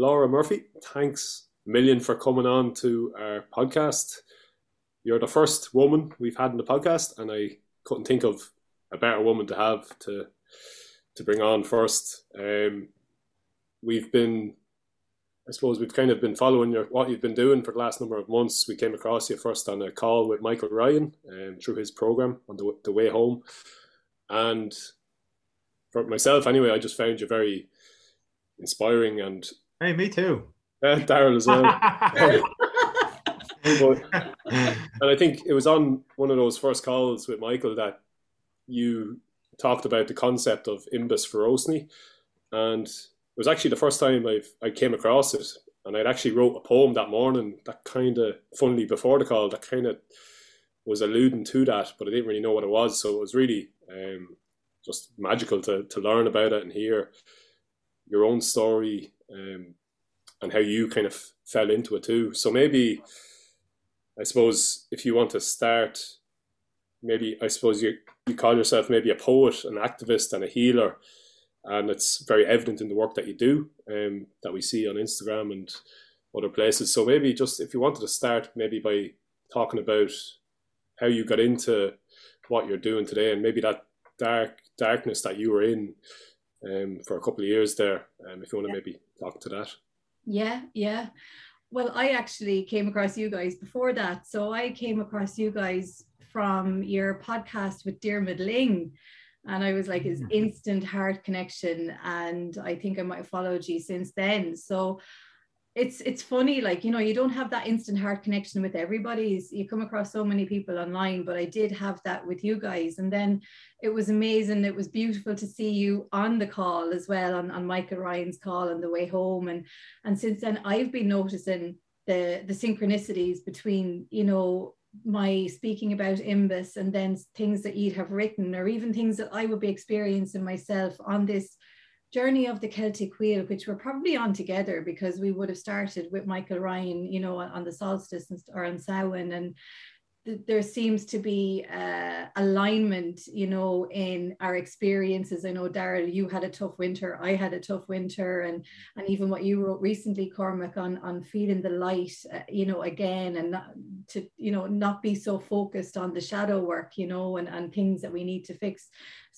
Laura Murphy, thanks a million for coming on to our podcast. You're the first woman we've had in the podcast, and I couldn't think of a better woman to have to to bring on first. Um, we've been, I suppose, we've kind of been following your what you've been doing for the last number of months. We came across you first on a call with Michael Ryan um, through his program on the, the way home, and for myself anyway, I just found you very inspiring and. Hey, me too. Uh, Daryl as well. but, and I think it was on one of those first calls with Michael that you talked about the concept of imbas forosnai, and it was actually the first time I've I came across it, and I'd actually wrote a poem that morning that kind of, funnily before the call, that kind of was alluding to that, but I didn't really know what it was, so it was really um, just magical to to learn about it and hear your own story um, and how you kind of fell into it too. So maybe, I suppose, if you want to start, maybe I suppose you you call yourself maybe a poet, an activist, and a healer, and it's very evident in the work that you do, um, that we see on Instagram and other places. So maybe just if you wanted to start, maybe by talking about how you got into what you're doing today, and maybe that dark darkness that you were in um, for a couple of years there. Um, if you want to yeah. maybe talk to that. Yeah, yeah. Well, I actually came across you guys before that. So I came across you guys from your podcast with Diarmuid Lyng. And I was like his mm-hmm. instant heart connection. And I think I might have followed you since then. So it's it's funny like you know you don't have that instant heart connection with everybody. You come across so many people online but i did have that with you guys. And then it was amazing. It was beautiful to see you on the call as well on, on michael ryan's call on the way home. And and since then i've been noticing the the synchronicities between you know my speaking about imbas and then things that you'd have written or even things that i would be experiencing myself on this journey of the Celtic wheel, which we're probably on together because we would have started with Michael Ryan, you know, on the solstice or on Samhain, and there seems to be uh, alignment, you know, in our experiences. I know, Daryl, you had a tough winter. I had a tough winter, and and even what you wrote recently, Cormac, on on feeling the light, uh, you know, again, and not to you know not be so focused on the shadow work, you know, and and things that we need to fix.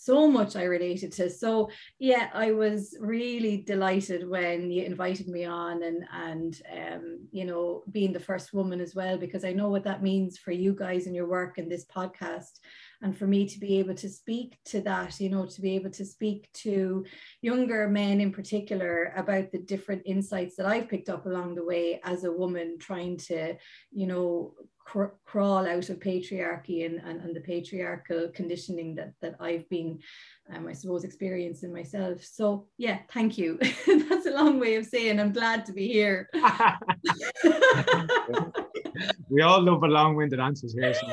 So much I related to. So yeah, I was really delighted when you invited me on, and and um, you know, being the first woman as well, because I know what that means for you guys and your work and this podcast and for me to be able to speak to that you know to be able to speak to younger men in particular about the different insights that i've picked up along the way as a woman trying to you know cr- crawl out of patriarchy and, and, and the patriarchal conditioning that that i've been um, I suppose, experiencing myself. So, yeah, thank you. That's a long way of saying I'm glad to be here. we all love a long winded answers here. So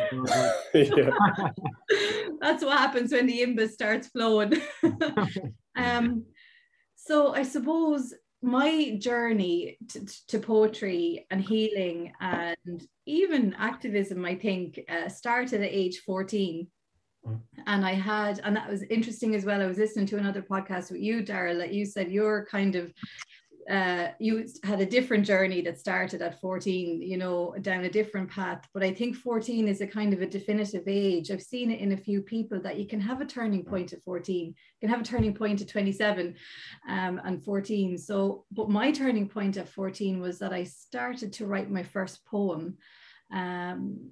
That's what happens when the imbas starts flowing. um, so, I suppose my journey to, to, poetry and healing and even activism, I think, uh, started at age 14 and I had, and that was interesting as well. I was listening to another podcast with you, Daryl, that you said you're kind of uh, you had a different journey that started at 14, you know, down a different path. But I think 14 is a kind of a definitive age. I've seen it in a few people that you can have a turning point at 14, you can have a turning point at 27 um, and 14. So, but my turning point at 14 was that I started to write my first poem. Um,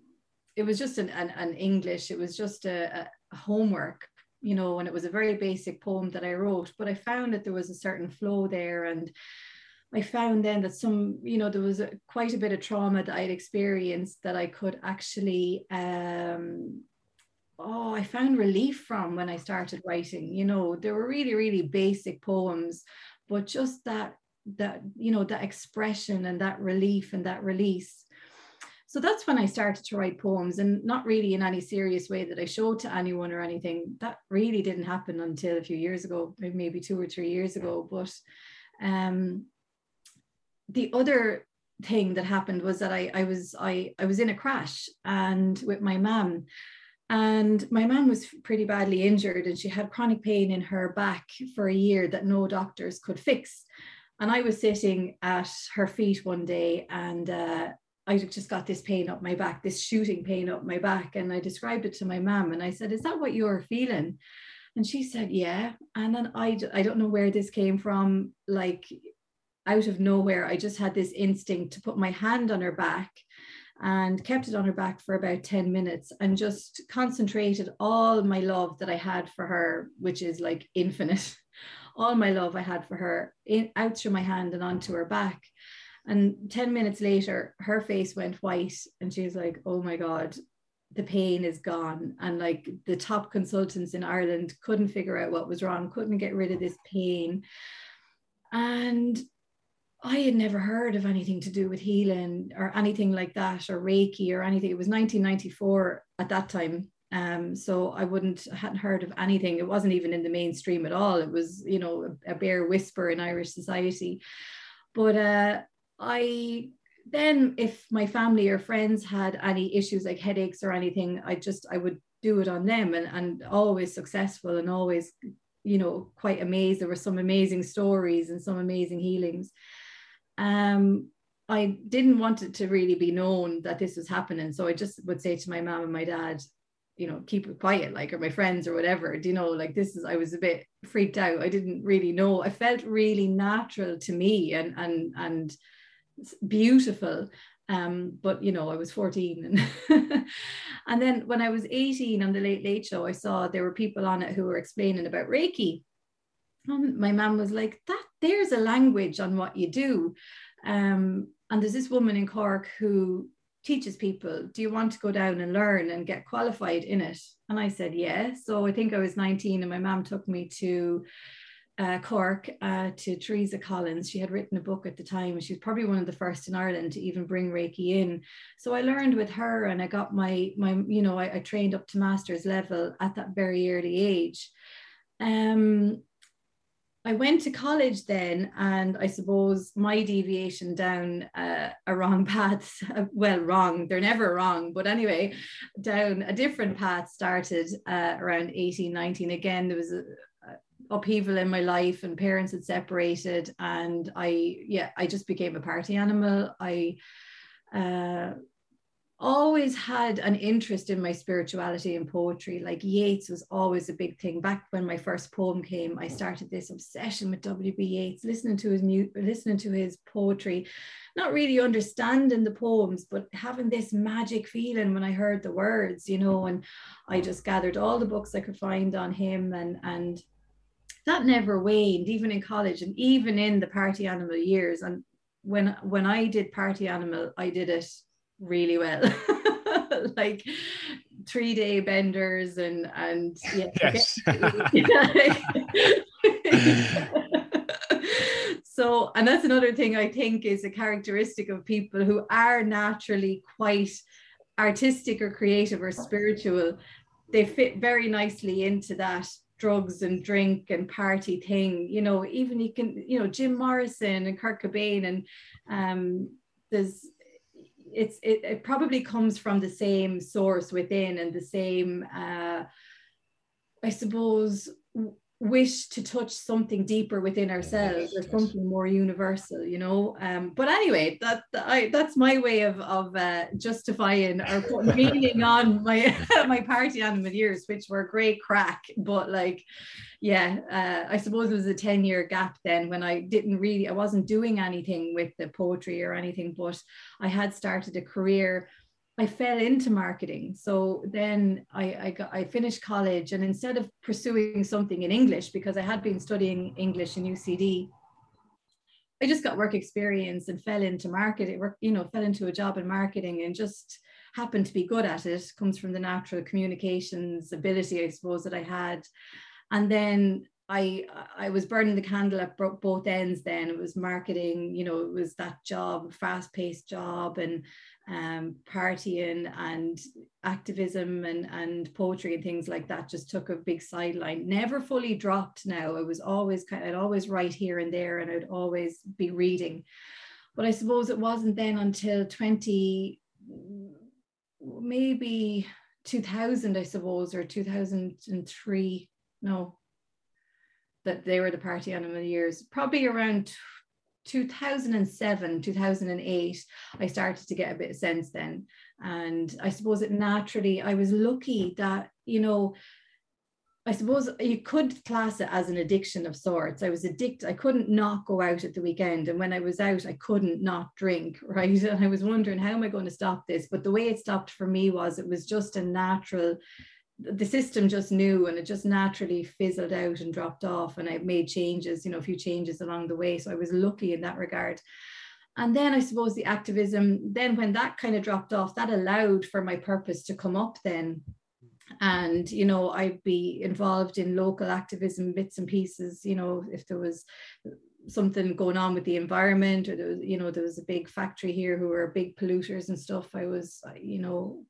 it was just an, an, an English, it was just a, a homework, you know, and it was a very basic poem that I wrote, but I found that there was a certain flow there and I found then that some, you know, there was a, quite a bit of trauma that I'd experienced that I could actually, um, oh, I found relief from when I started writing. You know, there were really, really basic poems, but just that, that, you know, that expression and that relief and that release so that's when I started to write poems and not really in any serious way that I showed to anyone or anything. That really didn't happen until a few years ago, maybe two or three years ago. But um, the other thing that happened was that I, I was I, I was in a crash and with my mum and my mum was pretty badly injured and she had chronic pain in her back for a year that no doctors could fix And I was sitting at her feet one day and uh, I just got this pain up my back, this shooting pain up my back. And I described it to my mom and I said, Is that what you're feeling? And she said, Yeah. And then I, I don't know where this came from. Like out of nowhere, I just had this instinct to put my hand on her back and kept it on her back for about 10 minutes and just concentrated all my love that I had for her, which is like infinite, all my love I had for her in, out through my hand and onto her back. And 10 minutes later, her face went white and she was like, oh my God, the pain is gone. And like the top consultants in Ireland couldn't figure out what was wrong, couldn't get rid of this pain. And I had never heard of anything to do with healing or anything like that or Reiki or anything. It was 1994 at that time. Um, so I wouldn't hadn't heard of anything. It wasn't even in the mainstream at all. It was, you know, a, a bare whisper in Irish society. But uh, I then, if my family or friends had any issues like headaches or anything, I just I would do it on them, and and always successful and always, you know, quite amazed. There were some amazing stories and some amazing healings um, I didn't want it to really be known that this was happening. So I just would say to my mom and my dad, you know, keep it quiet, like, or my friends or whatever. Do you know, like, this is, I was a bit freaked out. I didn't really know. I felt really natural to me and, and, and beautiful. Um, but you know, I was 14 and and then when I was 18 on the Late Late Show, I saw there were people on it who were explaining about Reiki and my mom was like, that there's a language on what you do. Um, and there's this woman in Cork who teaches people, do you want to go down and learn and get qualified in it? And I said, yeah. So I think I was 19 and my mom took me to uh, Cork uh, to Teresa Collins. She had written a book at the time. She was probably one of the first in Ireland to even bring Reiki in. So I learned with her and I got my, my you know, I, I trained up to master's level at that very early age. Um, I went to college then, and I suppose my deviation down uh, a wrong path, well, wrong, they're never wrong, but anyway, down a different path started uh, around 18, 19. Again, there was a, a upheaval in my life, and parents had separated, and I, yeah, I just became a party animal. I, uh, always had an interest in my spirituality and poetry. Like Yeats was always a big thing. Back when my first poem came, I started this obsession with W.B. Yeats, listening to his mu- listening to his poetry, not really understanding the poems, but having this magic feeling when I heard the words, you know. And I just gathered all the books I could find on him, and and that never waned, even in college and even in the party animal years. And when when I did party animal, I did it really well. like three day benders and and yeah. Yes. so and that's another thing I think is a characteristic of people who are naturally quite artistic or creative or spiritual. They fit very nicely into that drugs and drink and party thing. You know, even you can, you know, Jim Morrison and Kurt Cobain and um there's it's it, it probably comes from the same source within and the same uh, I suppose wish to touch something deeper within ourselves or something more universal you know? Um but anyway that, that I that's my way of of uh, justifying or putting meaning on my my party animal years which were great crack. But like yeah uh, I suppose it was a 10 year gap then when I didn't really I wasn't doing anything with the poetry or anything but I had started a career I fell into marketing. So then I, I, got, I finished college and instead of pursuing something in English, because I had been studying English in UCD, I just got work experience and fell into marketing, you know, fell into a job in marketing and just happened to be good at it. Comes from the natural communications ability, I suppose, that I had. And then I I was burning the candle at both ends. Then it was marketing, you know, it was that job, fast paced job, and um, partying and activism and and poetry and things like that. Just took a big sideline. Never fully dropped. Now I was always kind. I'd always write here and there, and I'd always be reading. But I suppose it wasn't then until twenty, maybe two thousand, I suppose, or two thousand and three. No, that they were the party animal years, probably around 2007 2008 i started to get a bit of sense then and i suppose it naturally i was lucky that you know I suppose you could class it as an addiction of sorts. I was addicted. I couldn't not go out at the weekend. And when I was out, I couldn't not drink, right? And I was wondering, how am I going to stop this? But the way it stopped for me was it was just a natural, the system just knew and it just naturally fizzled out and dropped off. And I made changes, you know, a few changes along the way. So I was lucky in that regard. And then I suppose the activism, then when that kind of dropped off, that allowed for my purpose to come up then and you know i'd be involved in local activism bits and pieces you know if there was something going on with the environment or there was you know there was a big factory here who were big polluters and stuff i was you know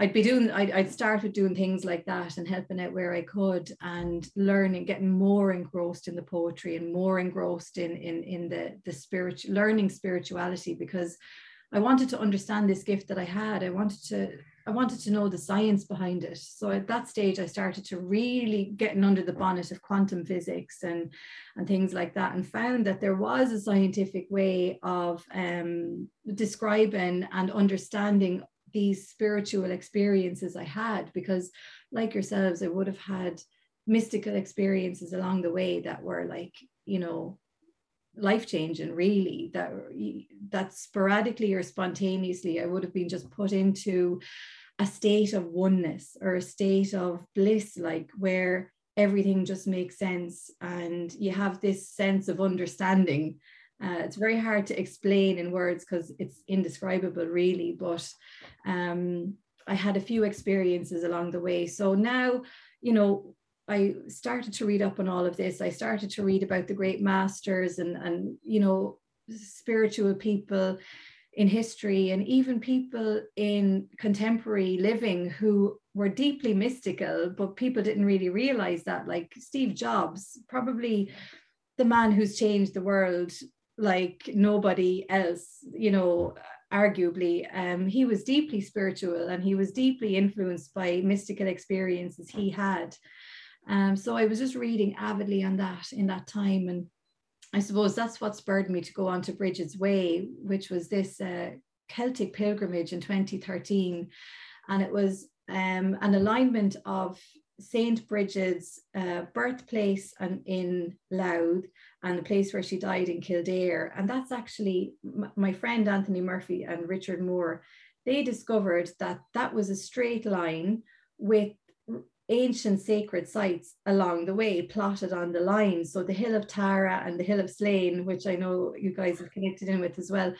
I'd be doing, I'd, I'd start with doing things like that and helping out where I could and learning, getting more engrossed in the poetry and more engrossed in, in, in the, the spirit, learning spirituality because I wanted to understand this gift that I had. I wanted to I wanted to know the science behind it. So at that stage, I started to really getting under the bonnet of quantum physics and, and things like that, and found that there was a scientific way of um, describing and understanding these spiritual experiences I had. Because, like yourselves, I would have had mystical experiences along the way that were like, you know, life changing really that that sporadically or spontaneously i would have been just put into a state of oneness or a state of bliss, like where everything just makes sense and you have this sense of understanding. Uh, it's very hard to explain in words because it's indescribable, really. But um, I had a few experiences along the way. So now, you know, I started to read up on all of this. I started to read about the great masters and, and you know, spiritual people in history and even people in contemporary living who were deeply mystical, but people didn't really realize that. Like Steve Jobs, probably the man who's changed the world like nobody else, you know, arguably. Um, he was deeply spiritual and he was deeply influenced by mystical experiences he had. Um, so I was just reading avidly on that in that time and I suppose that's what spurred me to go on to Brigid's Way, which was this uh, Celtic pilgrimage in 2013. And it was um, an alignment of Saint Bridget's uh, birthplace and in Louth and the place where she died in Kildare. And that's actually my friend Anthony Murphy and Richard Moore. They discovered that that was a straight line with ancient sacred sites along the way plotted on the line. So the Hill of Tara and the Hill of Slane, which I know you guys have connected in with as well,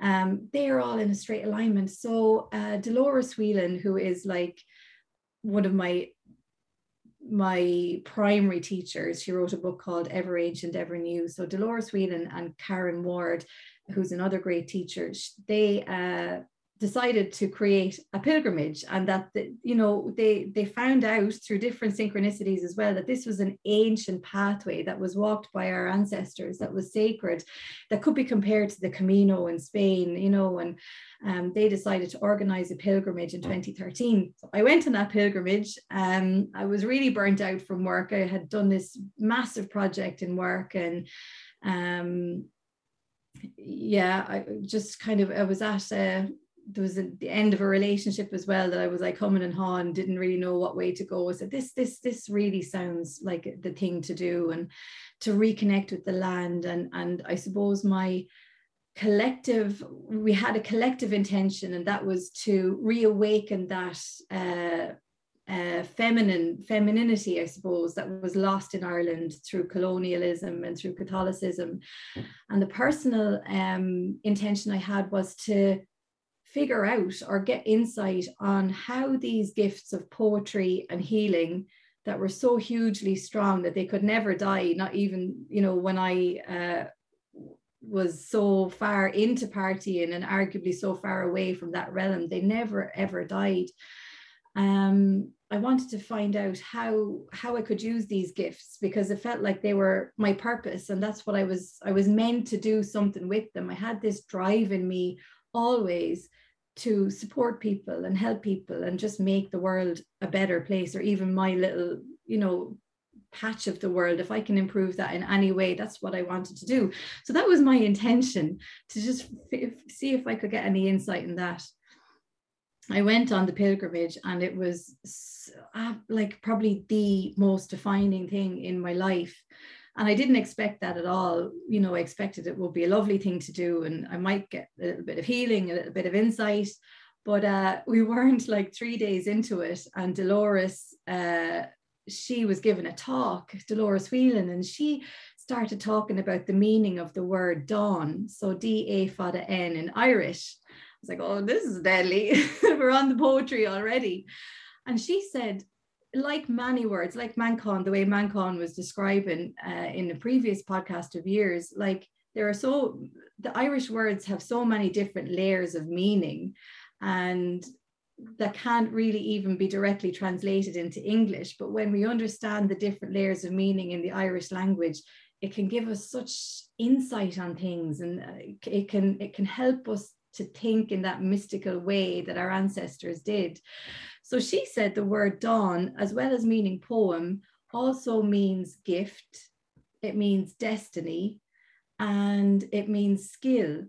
um, they are all in a straight alignment. So uh, Dolores Whelan, who is like one of my my primary teachers, she wrote a book called Ever Ancient, Ever New. So Dolores Whelan and Karen Ward, who's another great teacher, they uh, decided to create a pilgrimage and that the, you know they they found out through different synchronicities as well that this was an ancient pathway that was walked by our ancestors that was sacred that could be compared to the camino in spain you know and um, they decided to organize a pilgrimage in 2013 so i went on that pilgrimage um, i was really burnt out from work. I had done this massive project in work and um, yeah i just kind of i was at a there was a, the end of a relationship as well that I was like coming and hawing, didn't really know what way to go. I said, this, this, this really sounds like the thing to do and to reconnect with the land. And, and I suppose my collective, we had a collective intention and that was to reawaken that uh, uh, feminine femininity, I suppose, that was lost in Ireland through colonialism and through Catholicism. And the personal um, intention I had was to figure out or get insight on how these gifts of poetry and healing that were so hugely strong that they could never die not even you know when i uh, was so far into partying and arguably so far away from that realm they never ever died. Um, i wanted to find out how how i could use these gifts because it felt like they were my purpose and that's what i was i was meant to do something with them. I had this drive in me always to support people and help people and just make the world a better place or even my little you know patch of the world. If i can improve that in any way that's what i wanted to do. So that was my intention to just f- see if i could get any insight in that. I went on the pilgrimage and it was uh, like probably the most defining thing in my life and I didn't expect that at all. You know, I expected it would be a lovely thing to do, and I might get a little bit of healing, a little bit of insight. But uh, we weren't like three days into it, and Dolores, uh, she was given a talk, Dolores Whelan, and she started talking about the meaning of the word dán. So D A fada N in Irish. I was like, oh, this is deadly. We're on the poetry already. And she said, like many words, like Manchán, the way Manchán was describing uh, in the previous podcast of years, like there are so the Irish words have so many different layers of meaning, and that can't really even be directly translated into English. But when we understand the different layers of meaning in the Irish language, it can give us such insight on things, and uh, it can it can help us to think in that mystical way that our ancestors did. So she said the word dán, as well as meaning poem, also means gift, it means destiny, and it means skill.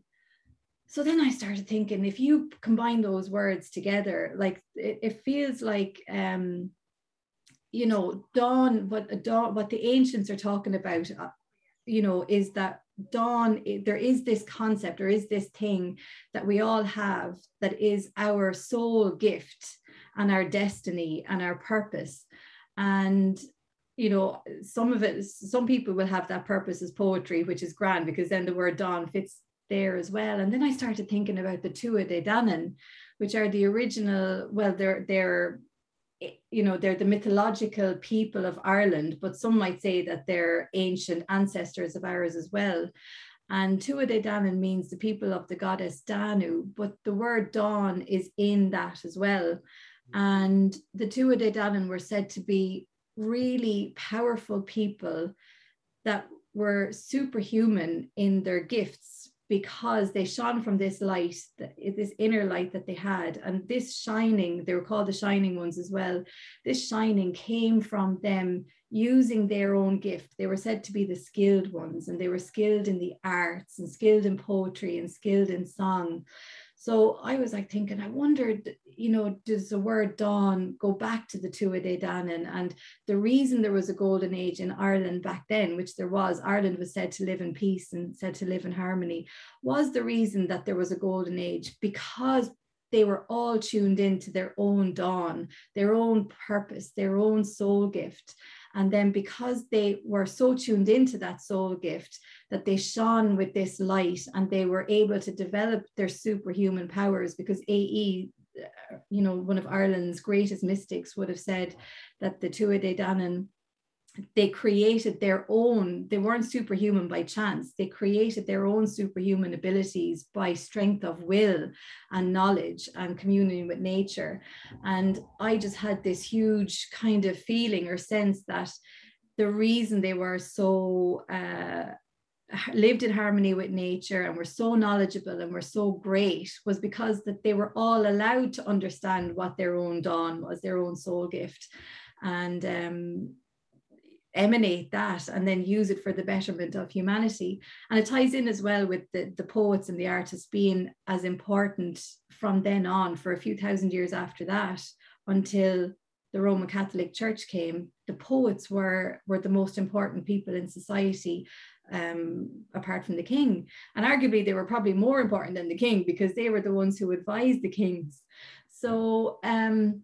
So then I started thinking if you combine those words together, like it, it feels like um, you know, dán, what dán, what the ancients are talking about, uh, you know, is that dán there is this concept there is this thing that we all have that is our soul gift and our destiny and our purpose. And you know some of it some people will have that purpose as poetry which is grand because then the word dán fits there as well. And then i started thinking about the Tuatha Dé Danann which are the original well they're they're you know they're the mythological people of Ireland but some might say that they're ancient ancestors of ours as well. And Tuatha Danann means the people of the goddess Danu but the word dán is in that as well. And the Tuatha Danann were said to be really powerful people that were superhuman in their gifts because they shone from this light, this inner light that they had. And this shining, they were called the shining ones as well. This shining came from them using their own gift. They were said to be the skilled ones, and they were skilled in the arts and skilled in poetry and skilled in song. So I was like thinking, I wondered, you know, does the word dán go back to the Tuatha Dé Danann? And the reason there was a golden age in Ireland back then, which there was, Ireland was said to live in peace and said to live in harmony, was the reason that there was a golden age because they were all tuned into their own dán, their own purpose, their own soul gift. And then because they were so tuned into that soul gift that they shone with this light and they were able to develop their superhuman powers because AE, you know, one of Ireland's greatest mystics would have said that the Tuatha Dé Danann they created their own they weren't superhuman by chance they created their own superhuman abilities by strength of will and knowledge and communing with nature. And i just had this huge kind of feeling or sense that the reason they were so uh, lived in harmony with nature and were so knowledgeable and were so great was because that they were all allowed to understand what their own dán was their own soul gift and um, emanate that and then use it for the betterment of humanity. And it ties in as well with the, the poets and the artists being as important from then on for a few thousand years after that until the Roman Catholic Church came. The poets were, were the most important people in society. Um, apart from the king. And arguably, they were probably more important than the king because they were the ones who advised the kings. So, um,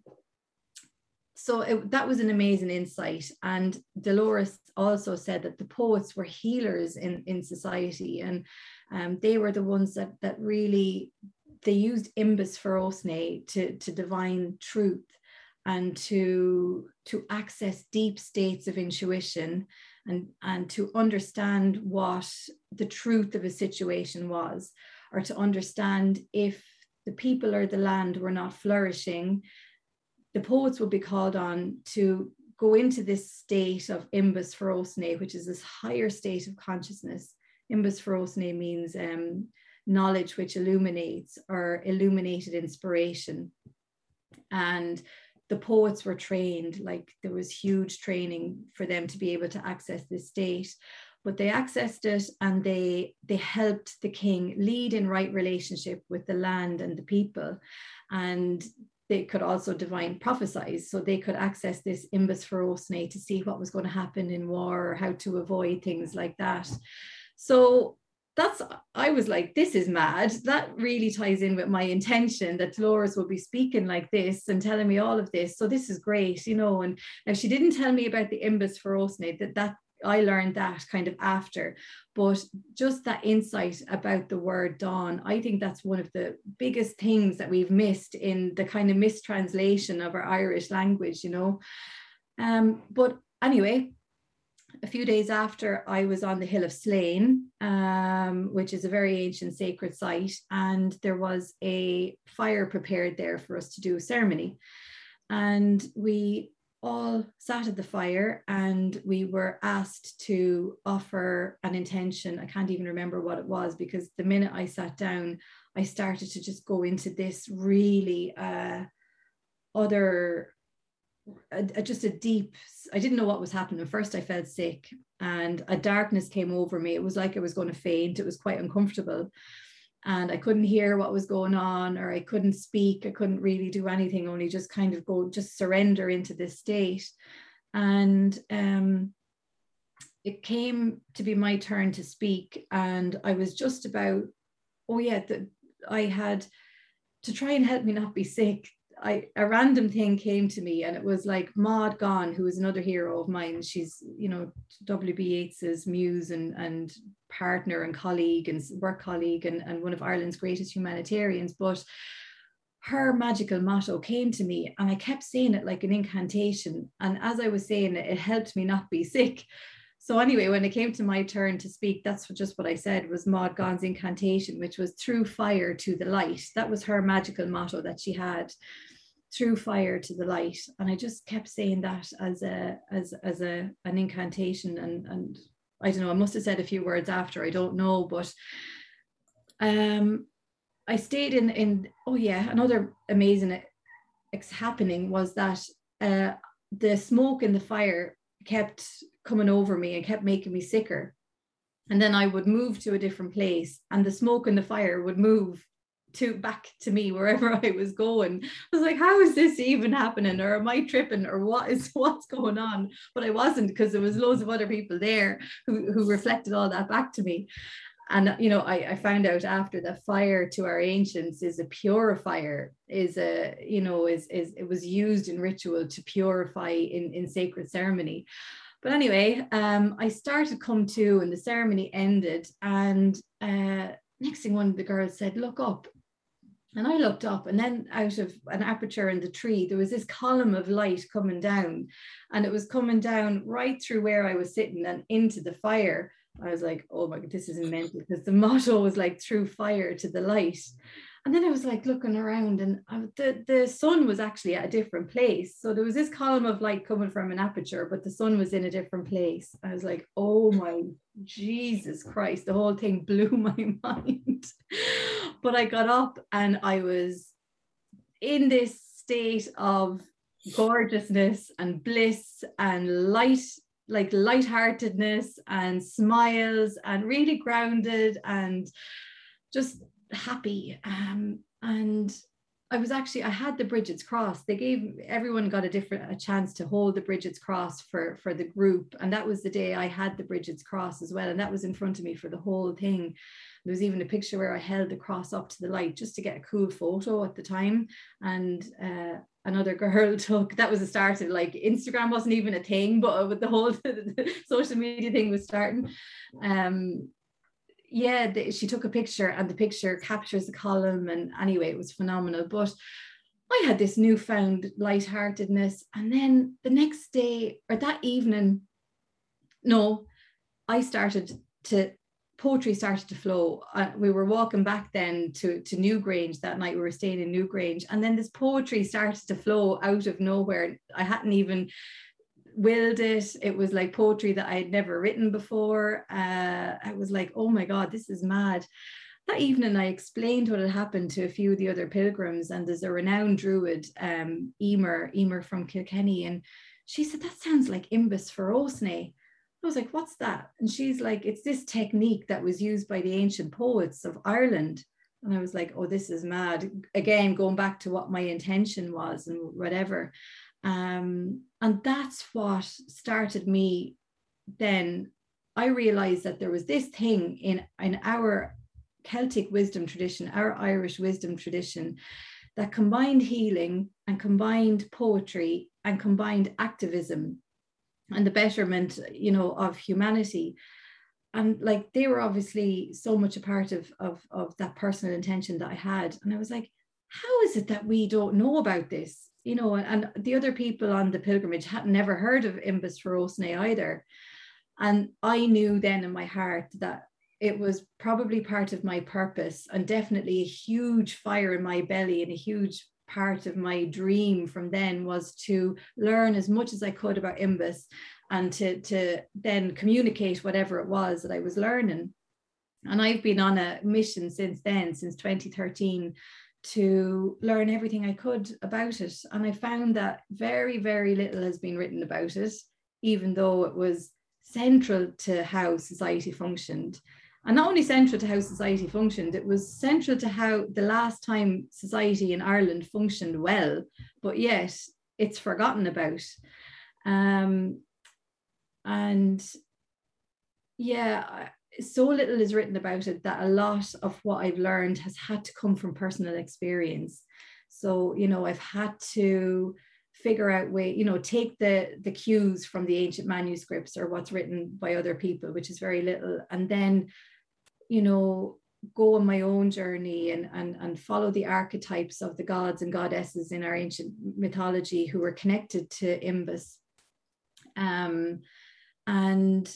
so it, that was an amazing insight. And Dolores also said that the poets were healers in, in society, and um, they were the ones that that really they used imbas forosnai to to divine truth and to to access deep states of intuition and and to understand what the truth of a situation was or to understand if the people or the land were not flourishing the poets would be called on to go into this state of imbas forosnai, which is this higher state of consciousness. Imbas forosnai means um, knowledge which illuminates or illuminated inspiration. And the poets were trained, like there was huge training for them to be able to access this state. But they accessed it and they they helped the king lead in right relationship with the land and the people. And they could also divine prophesize. So they could access this imbas forosnai to see what was going to happen in war or how to avoid things like that. So that's I was like, this is mad. That really ties in with my intention that Dolores will be speaking like this and telling me all of this. So this is great, you know. And now she didn't tell me about the imbas forosnai, that that I learned that kind of after. But just that insight about the word dán, I think that's one of the biggest things that we've missed in the kind of mistranslation of our Irish language, you know. Um, but anyway, a few days after, I was on the Hill of Slane, um, which is a very ancient sacred site, and there was a fire prepared there for us to do a ceremony. And we all sat at the fire and we were asked to offer an intention. I can't even remember what it was because the minute I sat down, I started to just go into this really uh, other a, a, just a deep i didn't know what was happening. First i felt sick and a darkness came over me. It was like i was going to faint. It was quite uncomfortable. And i couldn't hear what was going on or i couldn't speak. I couldn't really do anything only just kind of go just surrender into this state. And um, it came to be my turn to speak and i was just about oh yeah the, i had to try and help me not be sick I a random thing came to me and it was like Maud Gonne, who is another hero of mine. She's, you know, W.B. Yeats's muse and, and partner and colleague and work colleague and, and one of Ireland's greatest humanitarians. But her magical motto came to me and I kept saying it like an incantation. And as I was saying it, it helped me not be sick. So anyway, when it came to my turn to speak, that's just what I said was Maud Gonne's incantation, which was through fire to the light. That was her magical motto that she had through fire to the light. And I just kept saying that as a as as a an incantation. And and I don't know, I must have said a few words after, I don't know, but um I stayed in in oh yeah, another amazing ex- happening was that uh the smoke and the fire kept coming over me and kept making me sicker. And then I would move to a different place and the smoke and the fire would move to back to me wherever I was going. I was like, how is this even happening? Or am I tripping? Or what is what's going on? But I wasn't because there was loads of other people there who, who reflected all that back to me. And you know, I, I found out after that fire to our ancients is a purifier, is a, you know, is is it was used in ritual to purify in, in sacred ceremony. But anyway, um, I started come to and the ceremony ended. And uh, next thing one of the girls said, look up. And I looked up, and then out of an aperture in the tree, there was this column of light coming down, and it was coming down right through where I was sitting and into the fire. I was like, oh my God, this is immense because the motto was like through fire to the light. And then I was like looking around, and I, the, the sun was actually at a different place. So there was this column of light coming from an aperture, but the sun was in a different place. I was like, oh my Jesus Christ, the whole thing blew my mind. But I got up and I was in this state of gorgeousness and bliss and light like lightheartedness and smiles and really grounded and just happy. Um, and I was actually I had the Bridget's Cross. They gave everyone got a different a chance to hold the Bridget's Cross for for the group, and that was the day I had the Bridget's Cross as well, and that was in front of me for the whole thing. There was even a picture where I held the cross up to the light just to get a cool photo at the time, and uh, another girl took that was the start of like Instagram wasn't even a thing, but with the whole social media thing was starting. Um, yeah, the, she took a picture and the picture captures the column. And anyway, it was phenomenal. But I had this newfound lightheartedness. And then the next day or that evening, no, I started to poetry started to flow. Uh, we were walking back then to, to Newgrange that night. We were staying in Newgrange. And then this poetry started to flow out of nowhere. I hadn't even willed it. It was like poetry that I had never written before. Uh, I was like, oh my God, this is mad. that evening I explained what had happened to a few of the other pilgrims, and there's a renowned druid, um, Emer, Emer from Kilkenny, and she said, That sounds like Imbas Forosnai. I was like, What's that? And she's like, It's this technique that was used by the ancient poets of Ireland. And I was like, Oh, this is mad. Again, going back to what my intention was and whatever. Um, and that's what started me then. I realized that there was this thing in, in our Celtic wisdom tradition, our Irish wisdom tradition, that combined healing and combined poetry and combined activism and the betterment, you know, of humanity. And like they were obviously so much a part of, of, of that personal intention that I had. And I was like, how is it that we don't know about this? You know, and, the other people on the pilgrimage had never heard of Imbas Forosnai either. And I knew then in my heart that it was probably part of my purpose and definitely a huge fire in my belly and a huge part of my dream from then was to learn as much as I could about Imbas and to, to then communicate whatever it was that I was learning. And I've been on a mission since then, since 2013, to learn everything I could about it. And I found that very, very little has been written about it, even though it was central to how society functioned and not only central to how society functioned, it was central to how the last time society in Ireland functioned well, but yet it's forgotten about. Um, and yeah, so little is written about it that a lot of what I've learned has had to come from personal experience. So, you know, I've had to figure out way you know take the the cues from the ancient manuscripts or what's written by other people which is very little and then you know, go on my own journey and, and, and follow the archetypes of the gods and goddesses in our ancient mythology who were connected to Imbas. Um, and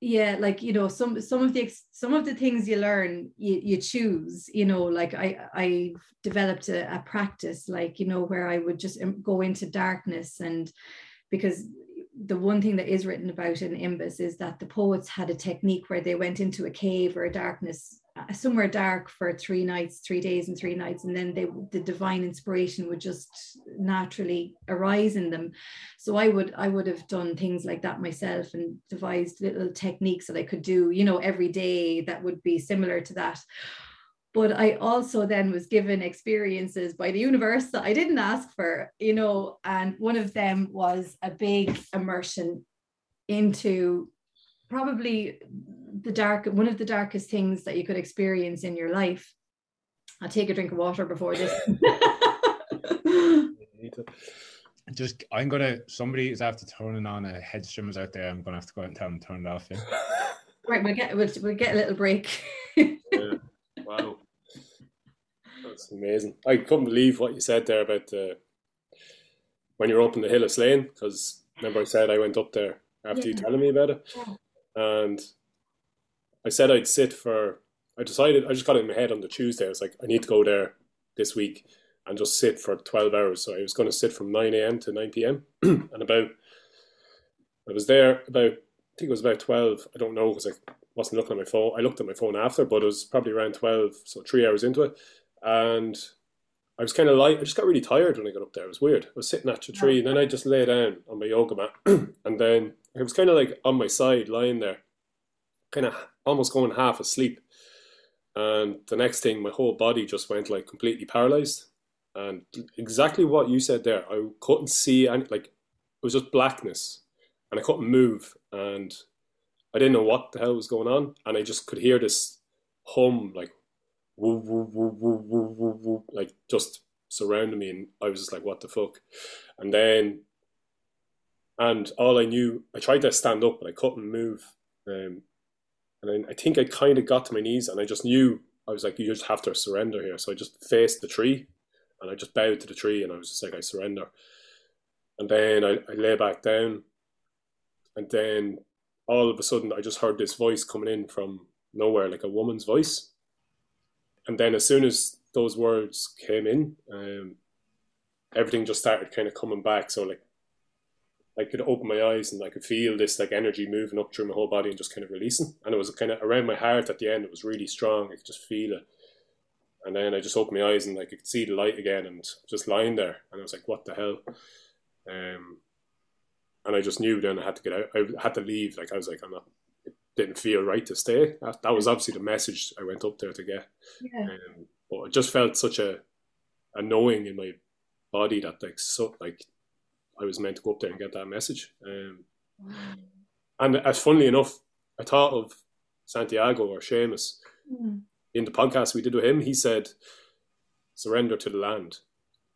yeah like you know some some of the some of the things you learn you, you choose you know like i i developed a, a practice like you know where i would just go into darkness and because the one thing that is written about in Imbas is that the poets had a technique where they went into a cave or a darkness, uh, somewhere dark for three nights, three days, and three nights, and then they the divine inspiration would just naturally arise in them. So I would I would have done things like that myself and devised little techniques that I could do, you know, every day that would be similar to that but I also then was given experiences by the universe that I didn't ask for, you know, and one of them was a big immersion into probably the dark, one of the darkest things that you could experience in your life. I'll take a drink of water before this. Just, I'm gonna. Somebody is after turning on a head streamers out there. I'm gonna have to go out and tell them to turn it off. Yeah. Right, we'll get we'll, we'll get a little break. That's amazing. I couldn't believe what you said there about the when you're up in the hill of Slane, because remember I said I went up there after yeah. you telling me about it. Yeah. And I said I'd sit for I decided I just got it in my head on the Tuesday. I was like, I need to go there this week and just sit for twelve hours. So I was gonna sit from nine AM to nine PM and about I was there about I think it was about twelve. I don't know because I wasn't looking at my phone. I looked at my phone after, but it was probably around twelve, so three hours into it and I was kind of like, I just got really tired when I got up there. It was weird. I was sitting at a tree, and then I just lay down on my yoga mat, and then I was kind of like on my side, lying there, kind of almost going half asleep. And the next thing, my whole body just went like completely paralyzed. And exactly what you said there, I couldn't see any, like, it was just blackness, and I couldn't move, and I didn't know what the hell was going on, and I just could hear this hum, like like just surrounding me, and I was just like, "What the fuck?" And then, and all I knew, I tried to stand up, but I couldn't move. Um, and I, I think I kind of got to my knees, and I just knew I was like, "You just have to surrender here." So I just faced the tree, and I just bowed to the tree, and I was just like, "I surrender." And then I, I lay back down, and then all of a sudden, I just heard this voice coming in from nowhere, like a woman's voice and then as soon as those words came in, um, everything just started kind of coming back. So like I could open my eyes and I could feel this like energy moving up through my whole body and just kind of releasing. And it was kind of around my heart at the end. It was really strong. I could just feel it. And then I just opened my eyes and like I could see the light again and just lying there. And I was like, what the hell? Um, and I just knew then I had to get out. I had to leave. Like I was like, I'm not. Didn't feel right to stay. That, that was obviously the message I went up there to get. Yeah. Um, but it just felt such a, a knowing in my body that like so like I was meant to go up there and get that message. Um, and as funnily enough, I thought of Santiago or Seamus Mm. in the podcast we did with him. He said, "Surrender to the land,"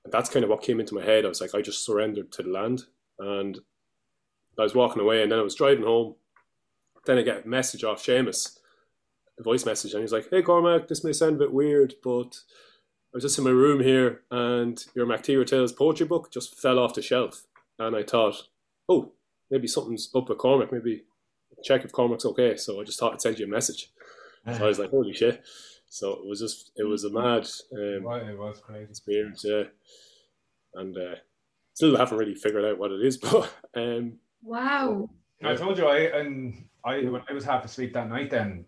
and that's kind of what came into my head. I was like, I just surrendered to the land, and I was walking away, and then I was driving home. Then I get a message off Seamus, a voice message, and he's like, "Hey Cormac, this may sound a bit weird, but I was just in my room here, and your MacTeer Tales poetry book just fell off the shelf, and I thought, oh, maybe something's up with Cormac, maybe check if Cormac's okay. So I just thought I'd send you a message. So I was like, holy shit. So it was just, it was a mad um, Well, it was crazy. experience, yeah. And uh, still haven't really figured out what it is, but um, Wow. I told you, I and I when I was half asleep that night, then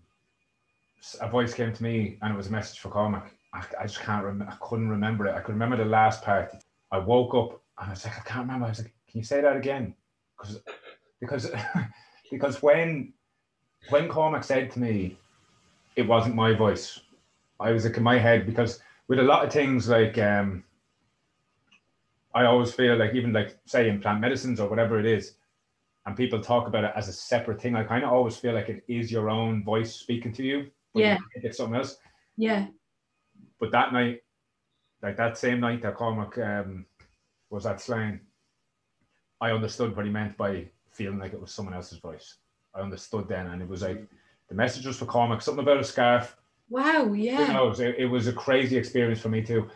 a voice came to me, and it was a message for Cormac. I, I just can't remember. I couldn't remember it. I could remember the last part. I woke up and I was like, I can't remember. I was like, Can you say that again? Because because because when when Cormac said to me, it wasn't my voice. I was like in my head because with a lot of things like um, I always feel like even like say in plant medicines or whatever it is, and people talk about it as a separate thing. I kind of always feel like it is your own voice speaking to you. but you Yeah. think It's something else. Yeah. But that night, like that same night that Cormac um, was at Slane, I understood what he meant by feeling like it was someone else's voice. I understood then, and it was like the message was for Cormac, something about a scarf. Wow. Who Yeah. knows? It, it was a crazy experience for me too.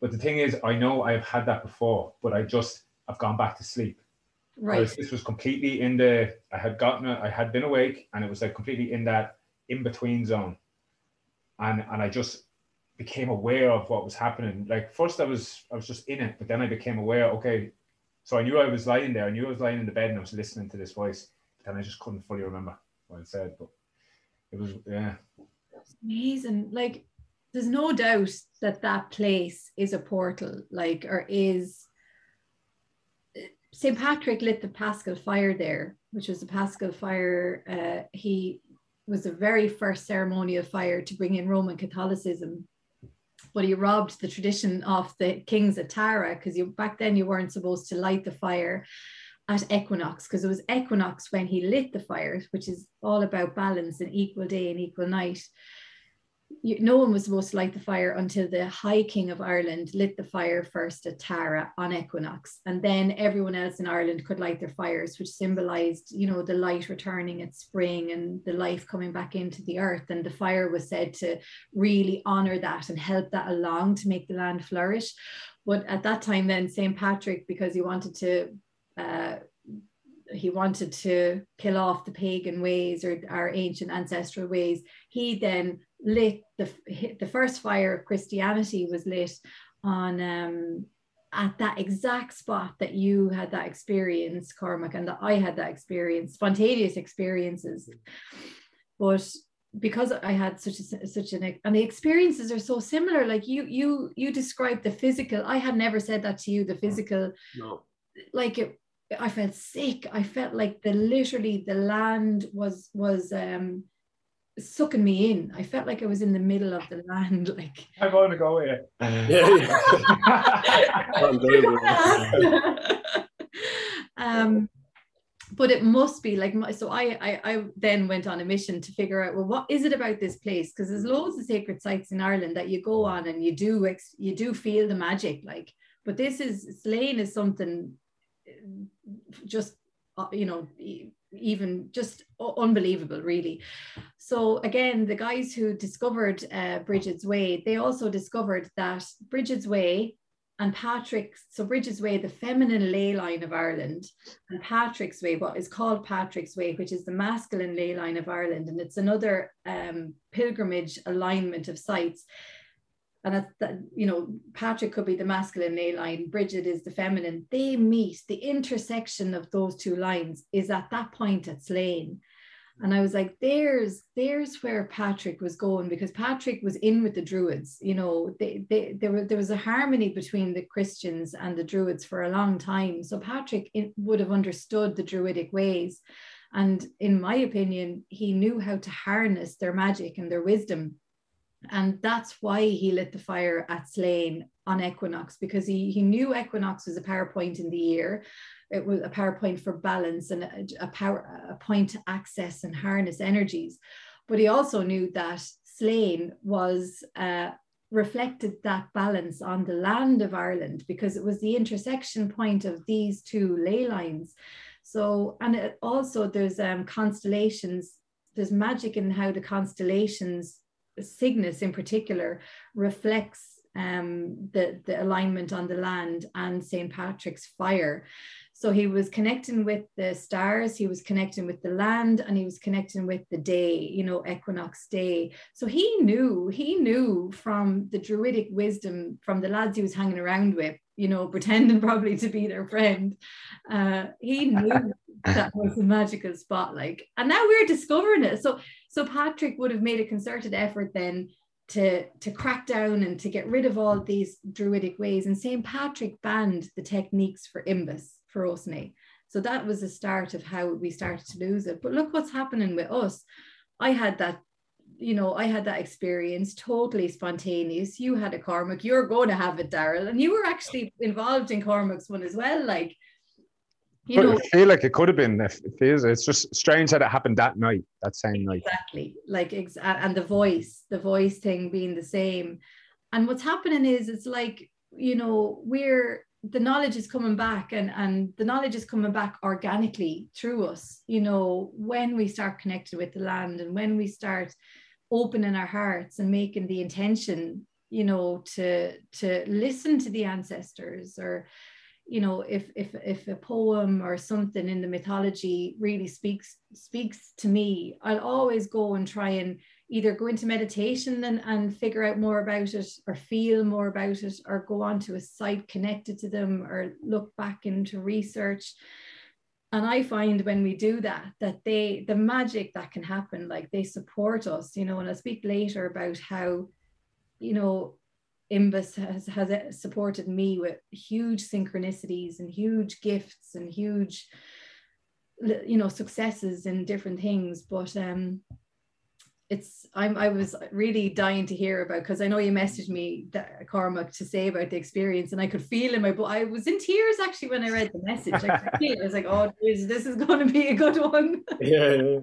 But the thing is, I know I've had that before, but I just I've gone back to sleep. Right. This was completely in the I had gotten it, I had been awake and it was like completely in that in between zone. And and I just became aware of what was happening. Like first I was I was just in it, but then I became aware, okay. So I knew I was lying there, I knew I was lying in the bed and I was listening to this voice, and I just couldn't fully remember what it said. But it was yeah. amazing like there's no doubt that that place is a portal like or is st patrick lit the paschal fire there which was the paschal fire uh, he was the very first ceremonial fire to bring in roman catholicism. But he robbed the tradition of the kings at tara because you back then you weren't supposed to light the fire at equinox because it was equinox when he lit the fire which is all about balance and equal day and equal night you, no one was supposed to light the fire until the High King of Ireland lit the fire first at Tara on equinox, and then everyone else in Ireland could light their fires, which symbolized, you know, the light returning at spring and the life coming back into the earth. And the fire was said to really honor that and help that along to make the land flourish. But at that time, then St. Patrick, because he wanted to. Uh, he wanted to kill off the pagan ways or our ancient ancestral ways. He then lit the the first fire of Christianity was lit on um, at that exact spot that you had that experience, Cormac, and that I had that experience, spontaneous experiences. But because I had such a such an and the experiences are so similar. Like you you you described the physical. I had never said that to you. The physical, no. like it, I felt sick. I felt like the literally the land was was um sucking me in. I felt like I was in the middle of the land. Like I want to go here. Yeah, um but it must be like my, so I, I I then went on a mission to figure out well what is it about this place because there's loads of sacred sites in Ireland that you go on and you do ex, you do feel the magic like but this is Slane is something just uh, you know even just unbelievable really. So again the guys who discovered uh, brigid's way they also discovered that brigid's way and patrick's so brigid's way the feminine ley line of ireland and patrick's way what is called patrick's way which is the masculine ley line of ireland and it's another um, pilgrimage alignment of sites and that's that you know patrick could be the masculine ley line brigid is the feminine. They meet the intersection of those two lines is at that point at slane. And i was like there's there's where patrick was going because patrick was in with the druids you know they, they there, were, there was a harmony between the christians and the druids for a long time. So patrick would have understood the druidic ways. And in my opinion he knew how to harness their magic and their wisdom and that's why he lit the fire at Slane on Equinox because he, he knew Equinox was a power point in the year. It was a power point for balance and a, a power a point to access and harness energies. But he also knew that Slane was uh, reflected that balance on the land of Ireland because it was the intersection point of these two ley lines. So, and it also there's um, constellations, there's magic in how the constellations Cygnus in particular reflects um, the, the alignment on the land and St. Patrick's fire. So he was connecting with the stars, he was connecting with the land, and he was connecting with the day, you know, equinox day. So he knew, he knew from the druidic wisdom from the lads he was hanging around with, you know, pretending probably to be their friend. Uh, he knew that was a magical spot, like, and now we're discovering it. So so Patrick would have made a concerted effort then to, to crack down and to get rid of all these druidic ways. And St. Patrick banned the techniques for imbus, for Osney. So that was the start of how we started to lose it. But look what's happening with us. I had that, you know, I had that experience totally spontaneous. You had a Cormac, you're going to have it, Daryl. And you were actually involved in Cormac's one as well. Like you know, I feel like it could have been. It feels it's just strange that it happened that night, that same night. Exactly, like ex- and the voice, the voice thing being the same. And what's happening is, it's like you know, we're the knowledge is coming back, and and the knowledge is coming back organically through us. You know, when we start connected with the land, and when we start opening our hearts and making the intention, you know, to to listen to the ancestors or you know if if if a poem or something in the mythology really speaks speaks to me i'll always go and try and either go into meditation and, and figure out more about it or feel more about it or go on to a site connected to them or look back into research. And i find when we do that that they the magic that can happen like they support us you know and i'll speak later about how you know Imbas has, has supported me with huge synchronicities and huge gifts and huge, you know, successes in different things. But um, it's I'm I was really dying to hear about because I know you messaged me that, Cormac to say about the experience and I could feel in my but I was in tears actually when I read the message. I, I was like, oh, geez, this is going to be a good one. yeah, yeah,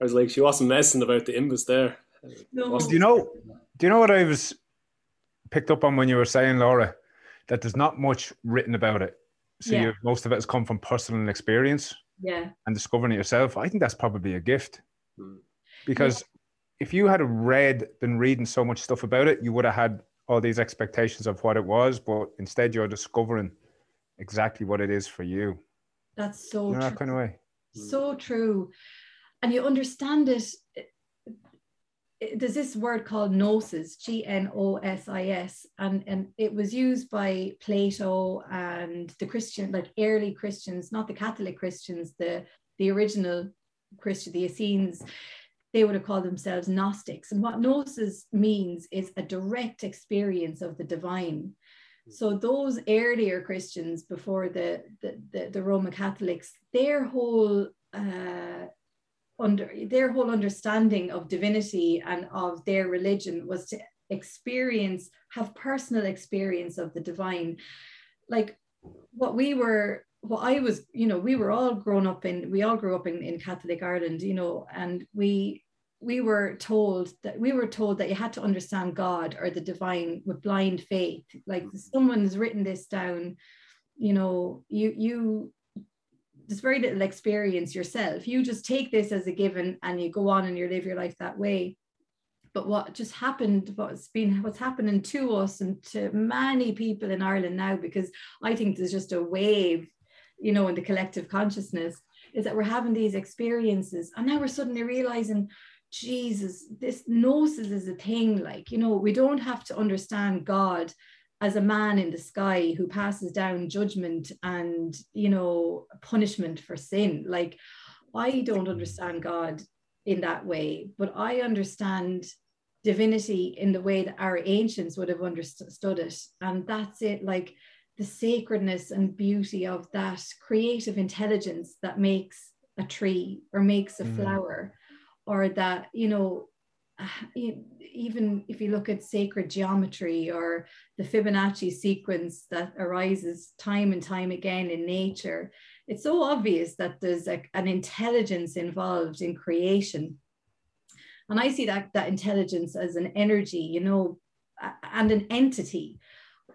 I was like, she wasn't messing about the imbas there. No. Do you know? Do you know what I was picked up on when you were saying, Laura, that there's not much written about it. So yeah. most of it has come from personal experience. Yeah. And discovering it yourself. I think that's probably a gift. Hmm. Because yeah. if you had read, been reading so much stuff about it, you would have had all these expectations of what it was, but instead you're discovering exactly what it is for you. That's so you know, that kind of way. So true. And you understand it there's this word called gnosis, G N O S I S, and, and it was used by Plato and the Christian, like early Christians, not the Catholic Christians, the, the original Christian, the Essenes, they would have called themselves Gnostics. And what gnosis means is a direct experience of the divine. So those earlier Christians before the, the, the, the Roman Catholics, their whole uh, under their whole understanding of divinity and of their religion was to experience have personal experience of the divine. Like what we were what i was you know we were all grown up in we all grew up in, in catholic ireland you know and we we were told that we were told that you had to understand god or the divine with blind faith. Like someone's written this down you know you you there's very little experience yourself. You just take this as a given and you go on and you live your life that way. But what just happened, what's been what's happening to us and to many people in Ireland now, because I think there's just a wave, you know, in the collective consciousness, is that we're having these experiences and now we're suddenly realizing Jesus, this gnosis is a thing. Like, you know, we don't have to understand God as a man in the sky who passes down judgment and, you know, punishment for sin. Like, I don't understand God in that way, but I understand divinity in the way that our ancients would have understood it. And that's it, like the sacredness and beauty of that creative intelligence that makes a tree or makes a mm. flower or that you know even if you look at sacred geometry or the Fibonacci sequence that arises time and time again in nature, it's so obvious that there's a, an intelligence involved in creation. And I see that, that intelligence as an energy, you know, and an entity,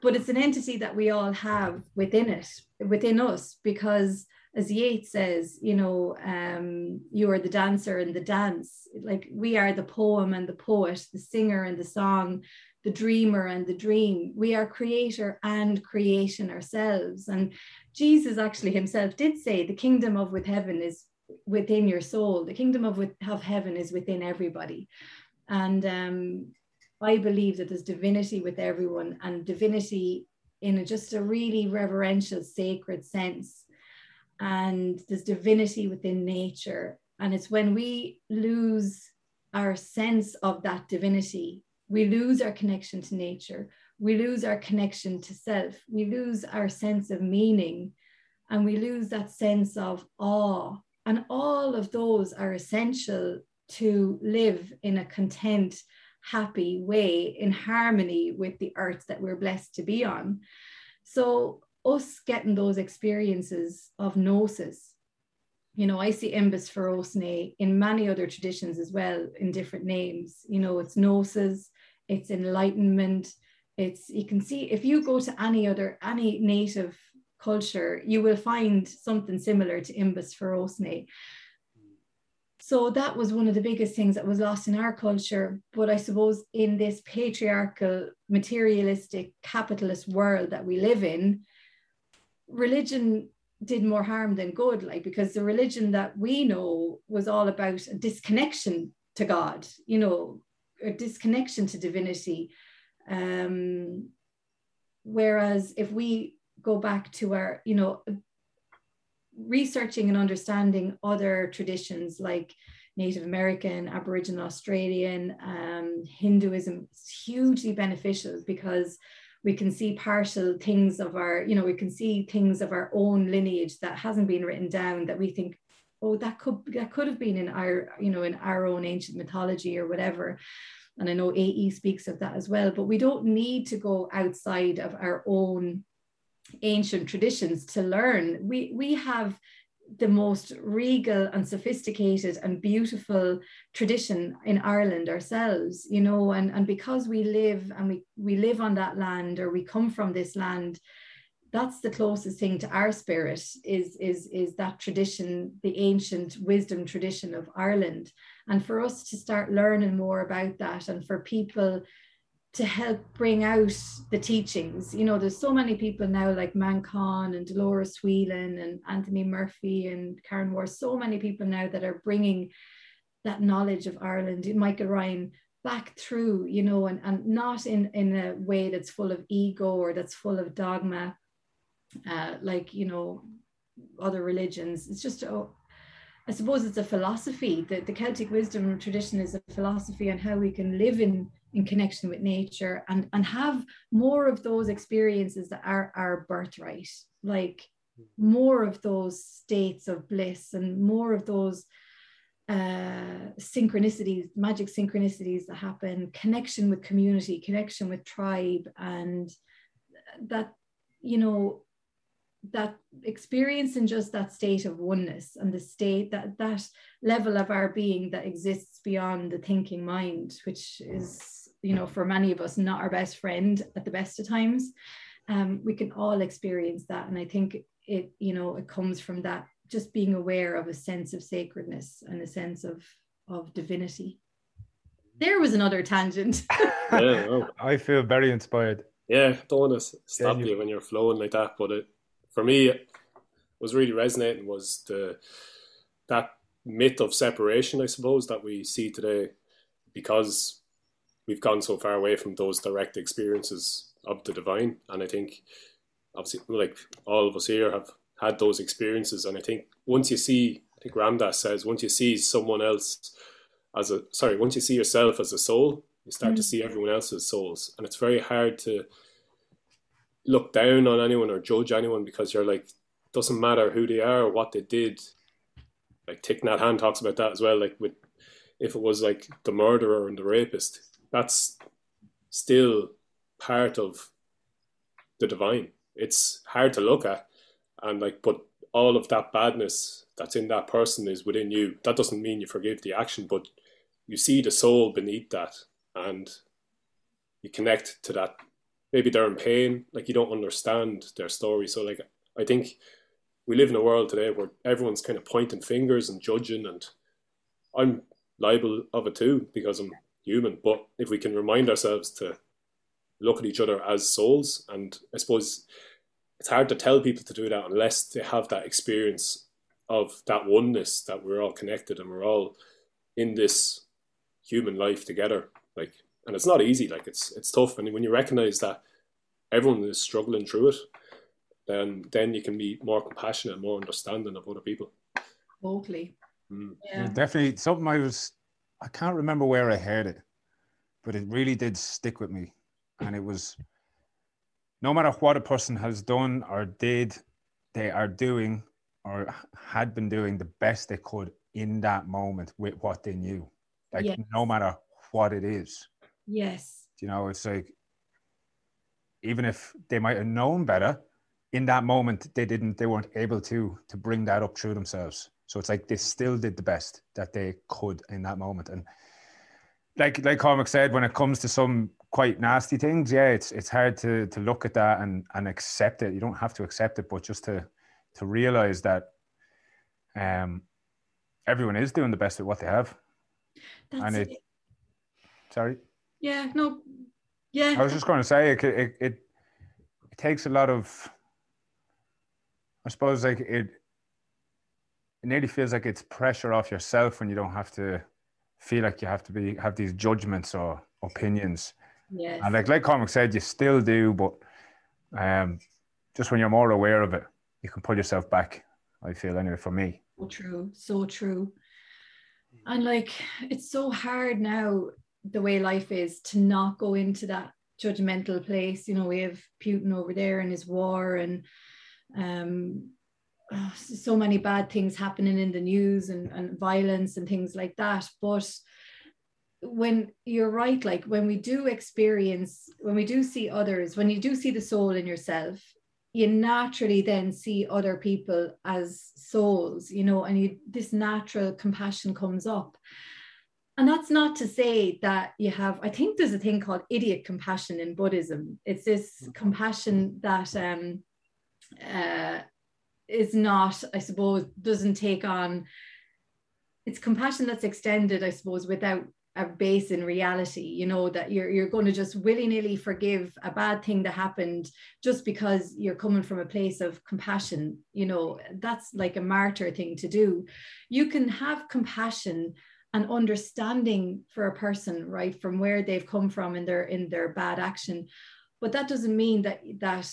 but it's an entity that we all have within it, within us, because as Yeats says, you know, um, you are the dancer and the dance. Like we are the poem and the poet, the singer and the song, the dreamer and the dream. We are creator and creation ourselves. And Jesus actually himself did say, the kingdom of with heaven is within your soul. The kingdom of, with, of heaven is within everybody. And um, I believe that there's divinity with everyone and divinity in a, just a really reverential, sacred sense and there's divinity within nature. And it's when we lose our sense of that divinity, we lose our connection to nature, we lose our connection to self, we lose our sense of meaning, and we lose that sense of awe. And all of those are essential to live in a content, happy way in harmony with the earth that we're blessed to be on. So us getting those experiences of gnosis. You know, I see imbas forosnai in many other traditions as well, in different names. You know, it's gnosis, it's enlightenment. It's you can see if you go to any other any native culture, you will find something similar to imbas forosnai. So that was one of the biggest things that was lost in our culture. But I suppose in this patriarchal, materialistic, capitalist world that we live in, religion did more harm than good, like because the religion that we know was all about a disconnection to God, you know, a disconnection to divinity. Um, whereas if we go back to our, you know, researching and understanding other traditions like Native American, Aboriginal Australian, um, Hinduism, is hugely beneficial because we can see partial things of our, you know, we can see things of our own lineage that hasn't been written down that we think, oh, that could that could have been in our, you know, in our own ancient mythology or whatever. And I know AE speaks of that as well, but we don't need to go outside of our own ancient traditions to learn. We we have the most regal and sophisticated and beautiful tradition in Ireland ourselves, you know, and, and because we live and we, we live on that land or we come from this land, that's the closest thing to our spirit is, is, is that tradition, the ancient wisdom tradition of Ireland. And for us to start learning more about that and for people to help bring out the teachings. You know, there's so many people now like Manchán and Dolores Whelan and Anthony Murphy and Karen Moore, so many people now that are bringing that knowledge of Ireland, Michael Ryan, back through, you know, and, and not in, in a way that's full of ego or that's full of dogma, uh, like, you know, other religions. It's just, oh, I suppose it's a philosophy. that the Celtic wisdom tradition is a philosophy on how we can live in in connection with nature and and have more of those experiences that are our birthright like more of those states of bliss and more of those uh, synchronicities magic synchronicities that happen connection with community connection with tribe and that you know that experience in just that state of oneness and the state that that level of our being that exists beyond the thinking mind which is you know, for many of us, not our best friend at the best of times. Um, we can all experience that. And I think it, you know, it comes from that just being aware of a sense of sacredness and a sense of of divinity. There was another tangent. yeah, oh. I feel very inspired. Yeah, don't want to stop yeah, you. you when you're flowing like that, but it for me, it was really resonating was the that myth of separation, I suppose, that we see today because we've gone so far away from those direct experiences of the divine. And I think, obviously, like all of us here have had those experiences. And I think once you see, I think Ram Dass says, once you see someone else as a, sorry, once you see yourself as a soul, you start mm. to see everyone else's souls. And it's very hard to look down on anyone or judge anyone because you're like, doesn't matter who they are or what they did. Like Thich Nhat Hanh talks about that as well. Like with, if it was like the murderer and the rapist, that's still part of the divine. It's hard to look at, and like, but all of that badness that's in that person is within you. That doesn't mean you forgive the action, but you see the soul beneath that, and you connect to that. Maybe they're in pain, like you don't understand their story. So, like, I think we live in a world today where everyone's kind of pointing fingers and judging, and I'm liable of it too because I'm human. But if we can remind ourselves to look at each other as souls, and I suppose it's hard to tell people to do that unless they have that experience of that oneness that we're all connected and we're all in this human life together. Like, and it's not easy. Like, it's it's tough, and when you recognize that everyone is struggling through it, then then you can be more compassionate, more understanding of other people. Totally. Mm. Yeah. Definitely something I was I can't remember where I heard it, but it really did stick with me. And it was no matter what a person has done or did, they are doing or had been doing the best they could in that moment with what they knew. Like yes. no matter what it is. Yes. You know, it's like even if they might have known better, in that moment they didn't they weren't able to to bring that up through themselves. So it's like they still did the best that they could in that moment. And like like Cormac said, when it comes to some quite nasty things, yeah, it's it's hard to to look at that and and accept it. You don't have to accept it, but just to to realize that um everyone is doing the best at what they have. That's and it, it. Sorry. Yeah. No. Yeah. I was just going to say it, it it it takes a lot of I suppose like it it nearly feels like it's pressure off yourself when you don't have to feel like you have to be have these judgments or opinions. Yes. And like like Cormac said, you still do, but um, just when you're more aware of it, you can pull yourself back. I feel anyway for me. So true, so true. And like it's so hard now the way life is to not go into that judgmental place. You know, we have Putin over there and his war and um so many bad things happening in the news and, and violence and things like that. But when you're right, like when we do experience, when we do see others, when you do see the soul in yourself, you naturally then see other people as souls, you know, and you this natural compassion comes up. And that's not to say that you have, I think there's a thing called idiot compassion in Buddhism. It's this compassion that um, uh, is not, I suppose, doesn't take on. It's compassion that's extended, I suppose, without a base in reality. You know that you're you're going to just willy nilly forgive a bad thing that happened just because you're coming from a place of compassion. You know that's like a martyr thing to do. You can have compassion and understanding for a person right from where they've come from in their in their bad action but that doesn't mean that that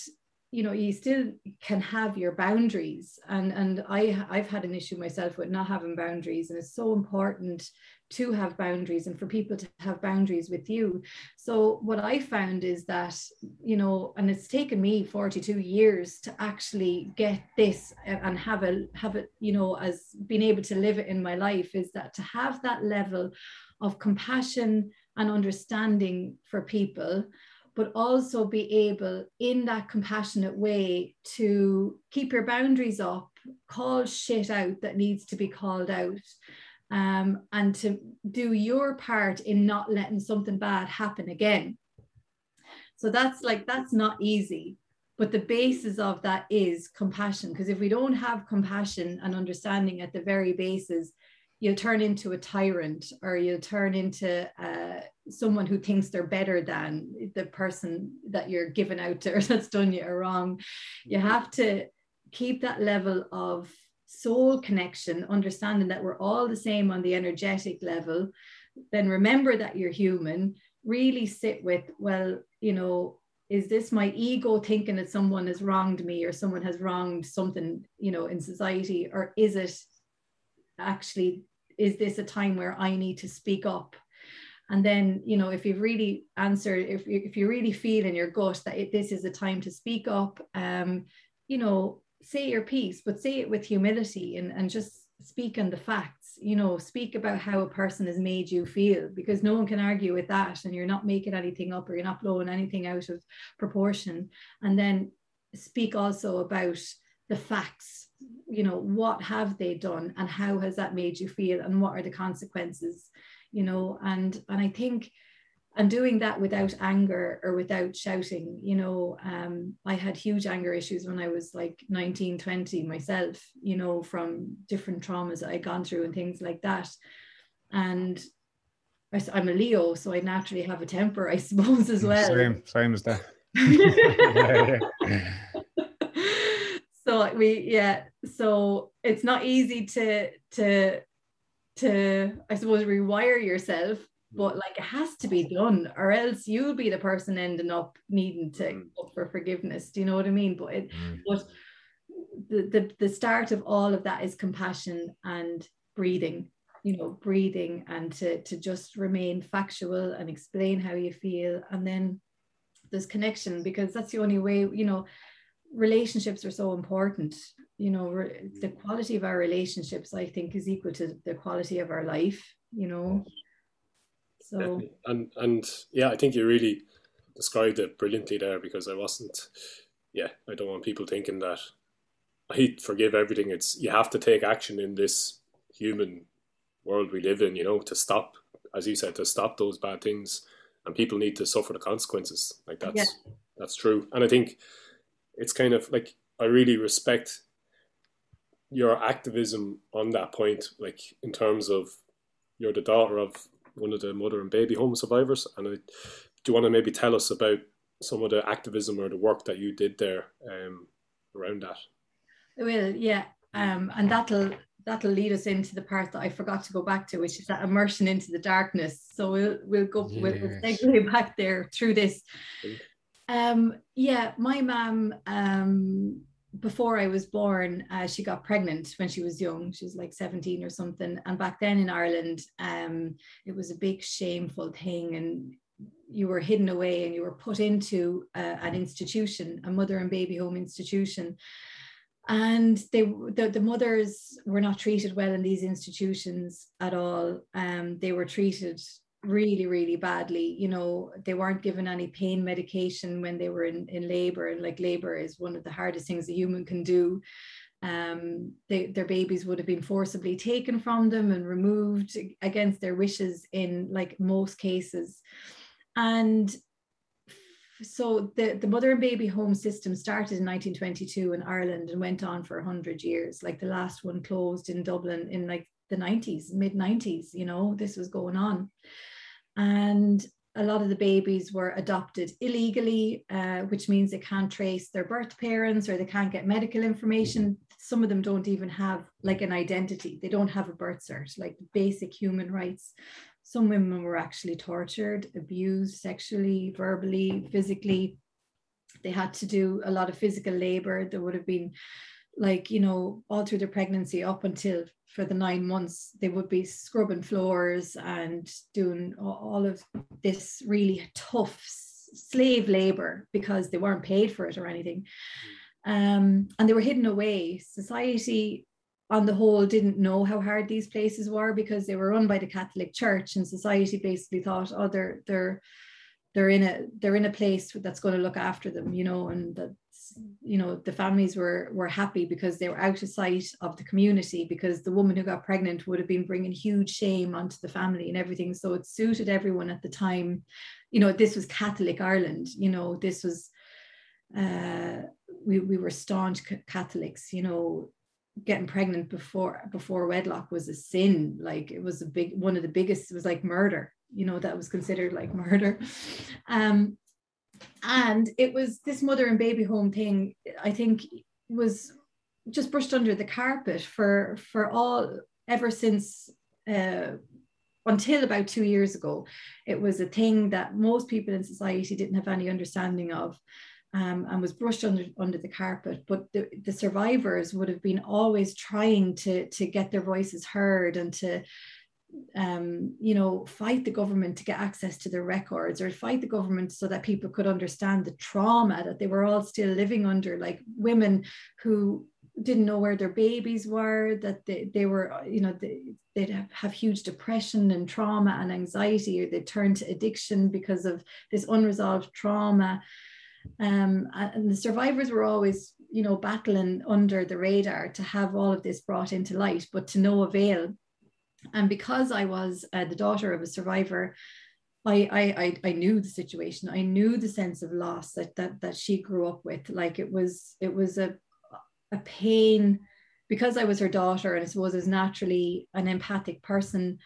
you know you still can have your boundaries. And and i i've had an issue myself with not having boundaries and it's so important to have boundaries and for people to have boundaries with you. So what i found is that you know and it's taken me 42 years to actually get this and have a have it you know as being able to live it in my life is that to have that level of compassion and understanding for people but also be able in that compassionate way to keep your boundaries up call shit out that needs to be called out um, and to do your part in not letting something bad happen again. So that's like that's not easy but the basis of that is compassion because if we don't have compassion and understanding at the very basis you'll turn into a tyrant or you'll turn into uh, someone who thinks they're better than the person that you're giving out to or that's done you wrong. You have to keep that level of soul connection, understanding that we're all the same on the energetic level, then remember that you're human, really sit with, well, you know, is this my ego thinking that someone has wronged me or someone has wronged something, you know, in society, or is it actually, is this a time where I need to speak up? And then, you know, if you've really answered, if you, if you really feel in your gut that it, this is a time to speak up, um, you know, say your piece, but say it with humility and, and just speak on the facts, you know, speak about how a person has made you feel because no one can argue with that and you're not making anything up or you're not blowing anything out of proportion. And then speak also about the facts, you know, what have they done and how has that made you feel and what are the consequences, you know, and and I think and doing that without anger or without shouting you know um, i had huge anger issues when i was like 19 20 myself you know from different traumas that i'd gone through and things like that. And I, i'm a leo so i naturally have a temper i suppose as well. same same as that so we yeah so it's not easy to to to i suppose rewire yourself but like it has to be done or else you'll be the person ending up needing to mm. for forgiveness do you know what i mean but it mm. but the, the the start of all of that is compassion and breathing you know breathing and to to just remain factual and explain how you feel and then there's connection because that's the only way you know relationships are so important you know the mm. quality of our relationships i think is equal to the quality of our life you know so Definitely. and and yeah, I think you really described it brilliantly there because I wasn't. Yeah, I don't want people thinking that I forgive everything. It's you have to take action in this human world we live in. You know, to stop, as you said, to stop those bad things, and people need to suffer the consequences. Like that's yeah. that's true, and I think it's kind of like I really respect your activism on that point, like in terms of you're the daughter of one of the mother and baby home survivors. And I, do you want to maybe tell us about some of the activism or the work that you did there um, around that? I will, yeah. Um, and that'll that'll lead us into the part that I forgot to go back to, which is that immersion into the darkness. So we'll we'll go yes. we'll, we'll segue back there through this. Um, yeah, my mom um, before I was born, uh, she got pregnant when she was young. She was like 17 or something. And back then in Ireland, um, it was a big shameful thing. And you were hidden away and you were put into uh, an institution, a mother and baby home institution. And they, the, the mothers were not treated well in these institutions at all. Um, they were treated really really badly you know they weren't given any pain medication when they were in, in labor and like labor is one of the hardest things a human can do. Um, they, their babies would have been forcibly taken from them and removed against their wishes in like most cases. And so the, the mother and baby home system started in 1922 in Ireland and went on for 100 years. Like the last one closed in Dublin in like the 90s, mid 90s, you know, this was going on and a lot of the babies were adopted illegally, uh, which means they can't trace their birth parents or they can't get medical information. Some of them don't even have like an identity. They don't have a birth cert, like basic human rights. Some women were actually tortured, abused sexually, verbally, physically. They had to do a lot of physical labor. There would have been like, you know, all through their pregnancy up until for the nine months, they would be scrubbing floors and doing all of this really tough slave labor because they weren't paid for it or anything. Um, and they were hidden away. Society, on the whole, didn't know how hard these places were because they were run by the Catholic Church, and society basically thought, oh, they're they're they're in a they're in a place that's going to look after them, you know, and that you know the families were were happy because they were out of sight of the community because the woman who got pregnant would have been bringing huge shame onto the family and everything. So it suited everyone at the time. You know this was catholic ireland you know this was uh we, we were staunch catholics you know. Getting pregnant before before wedlock was a sin. Like it was a big one of the biggest it was like murder you know that was considered like murder. Um and it was this mother and baby home thing i think was just brushed under the carpet for for all ever since uh, until about two years ago. It was a thing that most people in society didn't have any understanding of. Um, and was brushed under under the carpet. But the, the survivors would have been always trying to to get their voices heard and to um, you know, fight the government to get access to their records or fight the government so that people could understand the trauma that they were all still living under, like women who didn't know where their babies were, that they, they were, you know, they, they'd have, have huge depression and trauma and anxiety, or they turn to addiction because of this unresolved trauma. Um, and the survivors were always, you know, battling under the radar to have all of this brought into light, but to no avail and because I was uh, the daughter of a survivor, I, I I knew the situation. I knew the sense of loss that that that she grew up with. Like it was it was a a pain because I was her daughter, and I suppose as naturally an empathic person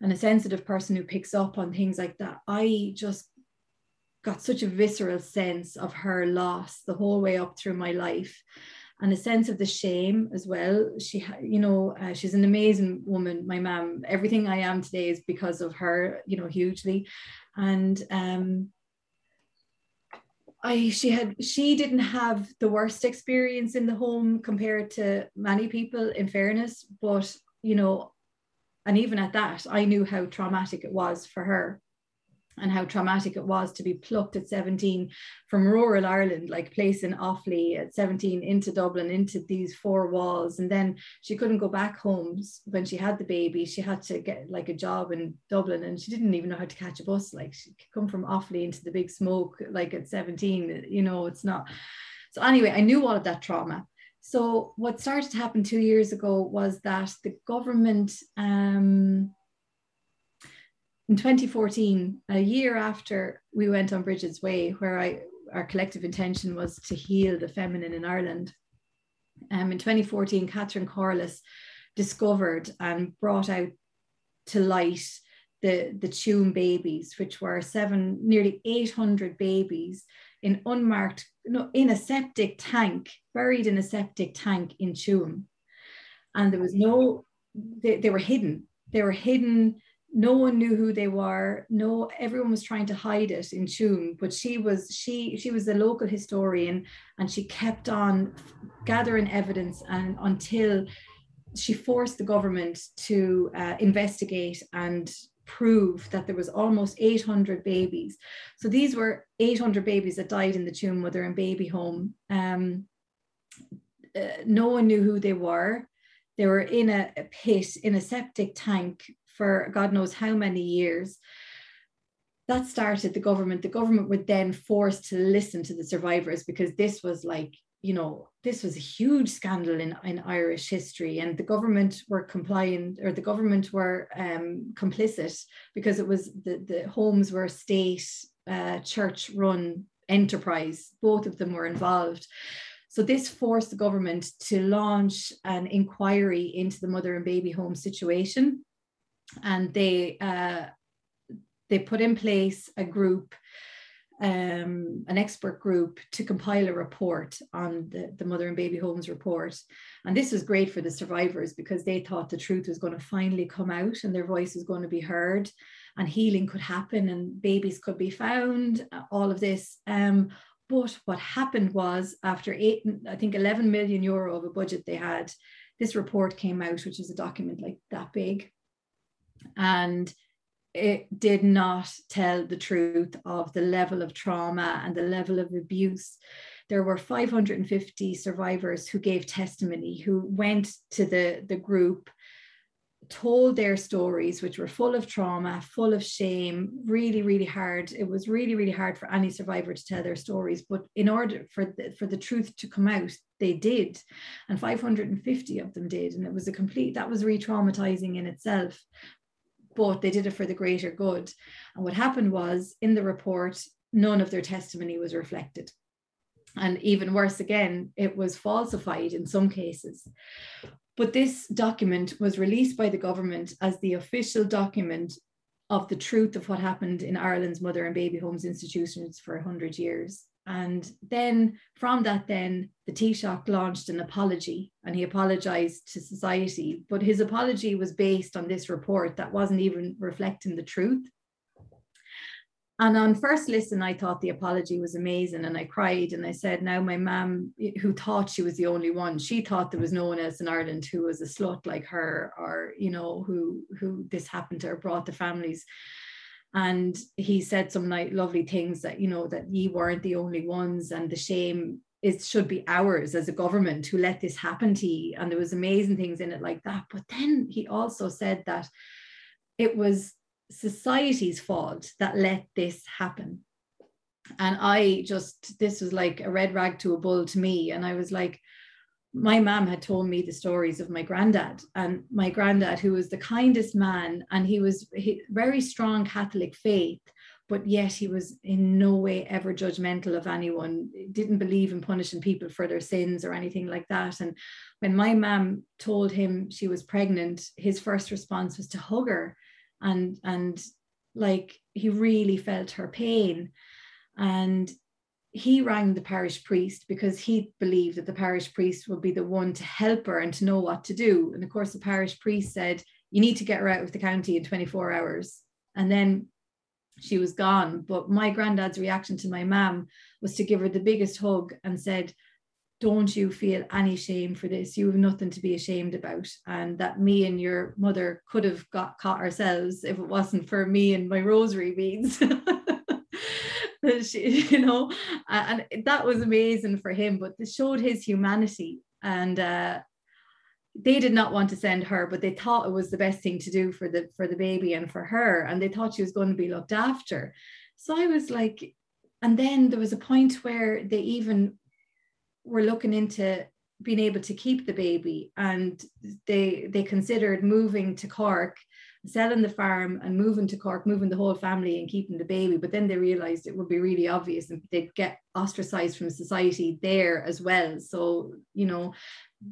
and a sensitive person who picks up on things like that. I just got such a visceral sense of her loss the whole way up through my life and a sense of the shame as well. She, you know, uh, she's an amazing woman. My mom, everything I am today is because of her, you know, hugely. And um, I, she had, she didn't have the worst experience in the home compared to many people, in fairness. But you know, and even at that, I knew how traumatic it was for her and how traumatic it was to be plucked at 17 from rural Ireland, like placing Offaly at 17 into Dublin, into these four walls. And then she couldn't go back home when she had the baby. She had to get like a job in Dublin and she didn't even know how to catch a bus. Like she come from Offaly into the big smoke, like at 17, you know, it's not. So anyway, I knew all of that trauma. So what started to happen two years ago was that the government um, in 2014, a year after we went on Brigid's Way, where I our collective intention was to heal the feminine in Ireland. Um, in 2014, Catherine Corless discovered and brought out to light the, the Tuam babies, which were seven, nearly 800 babies in unmarked, no, in a septic tank, buried in a septic tank in Tuam. And there was no, they, they were hidden. They were hidden no one knew who they were. No everyone was trying to hide it in Tuam but she was she she was a local historian and she kept on gathering evidence and until she forced the government to uh, investigate and prove that there was almost 800 babies. So these were 800 babies that died in the Tuam mother and baby home. Um, uh, no one knew who they were. They were in a, a pit in a septic tank for God knows how many years. That started the government. The government were then forced to listen to the survivors because this was like, you know, this was a huge scandal in, in Irish history, and the government were compliant or the government were um, complicit because it was the, the homes were state uh, church run enterprise. Both of them were involved. So this forced the government to launch an inquiry into the mother and baby home situation and they uh, they put in place a group um, an expert group to compile a report on the, the mother and baby homes report. And this was great for the survivors because they thought the truth was going to finally come out and their voice was going to be heard and healing could happen and babies could be found, all of this. Um, but what happened was after eight, I think 11 million euro of a budget they had, this report came out, which is a document like that big and it did not tell the truth of the level of trauma and the level of abuse. There were 550 survivors who gave testimony, who went to the, the group, told their stories, which were full of trauma, full of shame, really, really hard. It was really, really hard for any survivor to tell their stories. But in order for the, for the truth to come out, they did. And 550 of them did. And it was a complete, that was re traumatizing in itself but they did it for the greater good. And what happened was in the report, none of their testimony was reflected. And even worse again, it was falsified in some cases. But this document was released by the government as the official document of the truth of what happened in Ireland's mother and baby homes institutions for 100 years. And then from that, then the Taoiseach launched an apology and he apologized to society. But his apology was based on this report that wasn't even reflecting the truth. And on first listen, I thought the apology was amazing. And I cried and I said, now my mum, who thought she was the only one, she thought there was no one else in Ireland who was a slut like her or, you know, who who this happened to or brought the families. And he said some like lovely things that, you know, that ye weren't the only ones and the shame it should be ours as a government who let this happen to you. And there was amazing things in it like that. But then he also said that it was society's fault that let this happen. And I just, this was like a red rag to a bull to me. And I was like, my mom had told me the stories of my granddad and my granddad, who was the kindest man, and he was he, very strong Catholic faith, but yet he was in no way ever judgmental of anyone, didn't believe in punishing people for their sins or anything like that. And when my mom told him she was pregnant, his first response was to hug her and and like he really felt her pain and he rang the parish priest because he believed that the parish priest would be the one to help her and to know what to do and of course the parish priest said you need to get her out of the county in 24 hours and then she was gone but my granddad's reaction to my mum was to give her the biggest hug and said don't you feel any shame for this? You have nothing to be ashamed about. And that me and your mother could have got caught ourselves if it wasn't for me and my rosary beads. she, you know, and that was amazing for him, but it showed his humanity. And uh, they did not want to send her, but they thought it was the best thing to do for the for the baby and for her. And they thought she was going to be looked after. So I was like, and then there was a point where they even were looking into being able to keep the baby and they they considered moving to Cork selling the farm and moving to Cork moving the whole family and keeping the baby. But then they realized it would be really obvious and they'd get ostracized from society there as well. So you know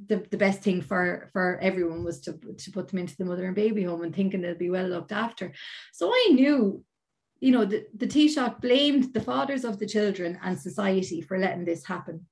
the, the best thing for for everyone was to, to put them into the mother and baby home and thinking they'll be well looked after. So I knew you know the, the Taoiseach blamed the fathers of the children and society for letting this happen.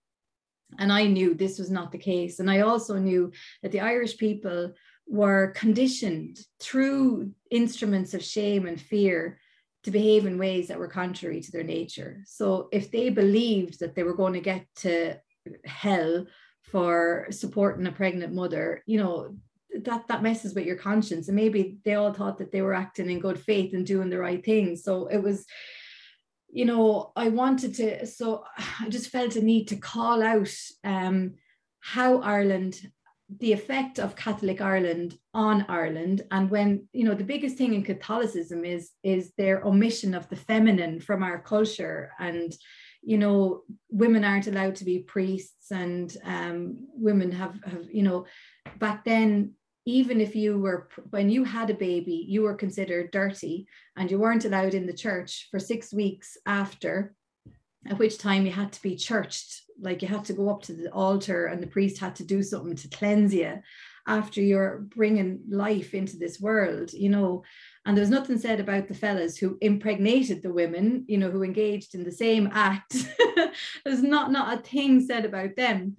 And I knew this was not the case. And I also knew that the Irish people were conditioned through instruments of shame and fear to behave in ways that were contrary to their nature. So if they believed that they were going to get to hell for supporting a pregnant mother, you know, that that messes with your conscience. And maybe they all thought that they were acting in good faith and doing the right thing. So it was you know, I wanted to, so I just felt a need to call out um, how Ireland, the effect of Catholic Ireland on Ireland, and when you know the biggest thing in Catholicism is is their omission of the feminine from our culture, and you know, women aren't allowed to be priests, and um, women have have you know, back then even if you were when you had a baby you were considered dirty and you weren't allowed in the church for six weeks after at which time you had to be churched like you had to go up to the altar and the priest had to do something to cleanse you after you're bringing life into this world you know? And there was nothing said about the fellas who impregnated the women you know who engaged in the same act. There's not not a thing said about them.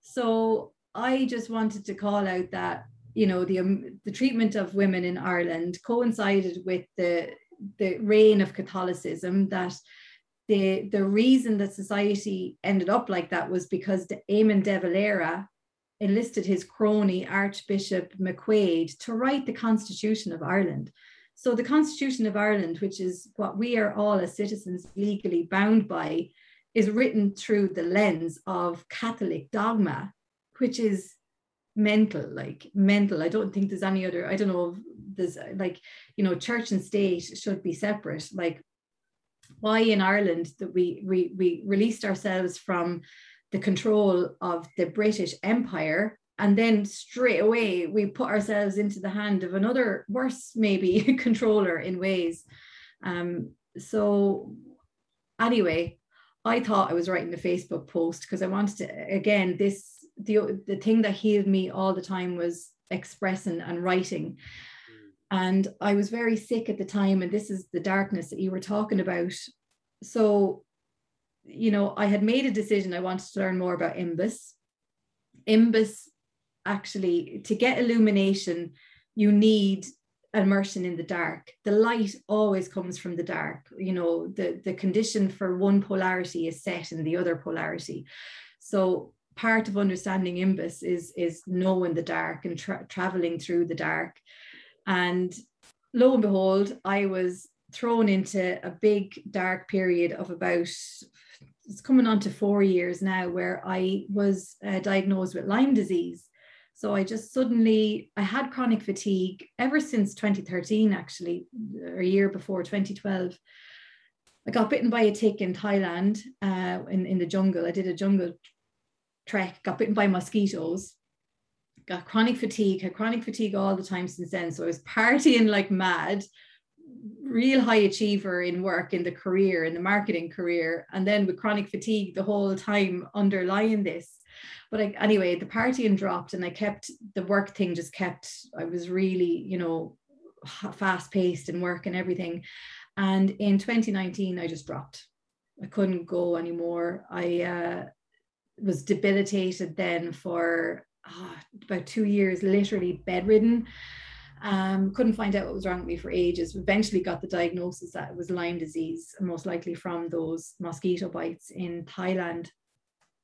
So i just wanted to call out that you know the um, the treatment of women in Ireland coincided with the the reign of Catholicism that the the reason that society ended up like that was because Eamon de Valera enlisted his crony Archbishop McQuaid to write the Constitution of Ireland. So the Constitution of Ireland, which is what we are all as citizens legally bound by, is written through the lens of Catholic dogma, which is mental like mental i don't think there's any other i don't know there's like you know church and state should be separate like why in ireland that we we, we released ourselves from the control of the british empire and then straight away we put ourselves into the hand of another worse maybe controller in ways um so anyway i thought i was writing a facebook post because i wanted to again this the the thing that healed me all the time was expressing and writing. And i was very sick at the time and this is the darkness that you were talking about so you know, I had made a decision I wanted to learn more about Imbas. Imbas, actually, to get illumination, you need immersion in the dark. The light always comes from the dark. You know, the, the condition for one polarity is set in the other polarity. So part of understanding imbas is, is knowing the dark and tra- traveling through the dark. And lo and behold, I was thrown into a big dark period of about it's coming on to four years now where I was uh, diagnosed with Lyme disease. So I just suddenly I had chronic fatigue ever since 2013, actually, a year before 2012. I got bitten by a tick in Thailand uh, in, in the jungle. I did a jungle trek, got bitten by mosquitoes, got chronic fatigue, had chronic fatigue all the time since then. So I was partying like mad, real high achiever in work, in the career, in the marketing career, and then with chronic fatigue the whole time underlying this. But I, anyway, the partying dropped, and I kept the work thing just kept. I was really, you know, fast paced in work and everything. And in 2019, I just dropped. I couldn't go anymore. I uh, was debilitated then for oh, about two years, literally bedridden. Um, couldn't find out what was wrong with me for ages. Eventually got the diagnosis that it was Lyme disease, most likely from those mosquito bites in Thailand.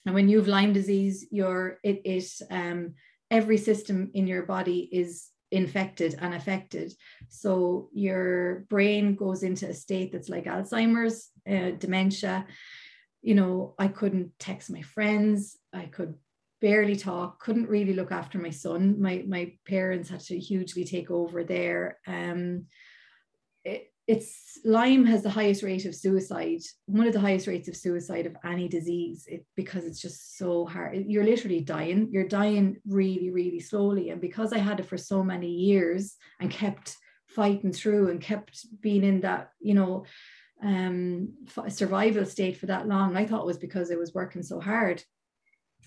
And when you have Lyme disease, your it it um, every system in your body is infected and affected. So your brain goes into a state that's like Alzheimer's, uh, dementia. You know, I couldn't text my friends. I could barely talk, couldn't really look after my son. My my parents had to hugely take over there. Um, it, it's Lyme has the highest rate of suicide, one of the highest rates of suicide of any disease, it, because it's just so hard. You're literally dying. You're dying really, really slowly. And because I had it for so many years and kept fighting through and kept being in that, you know, um, survival state for that long, I thought it was because I was working so hard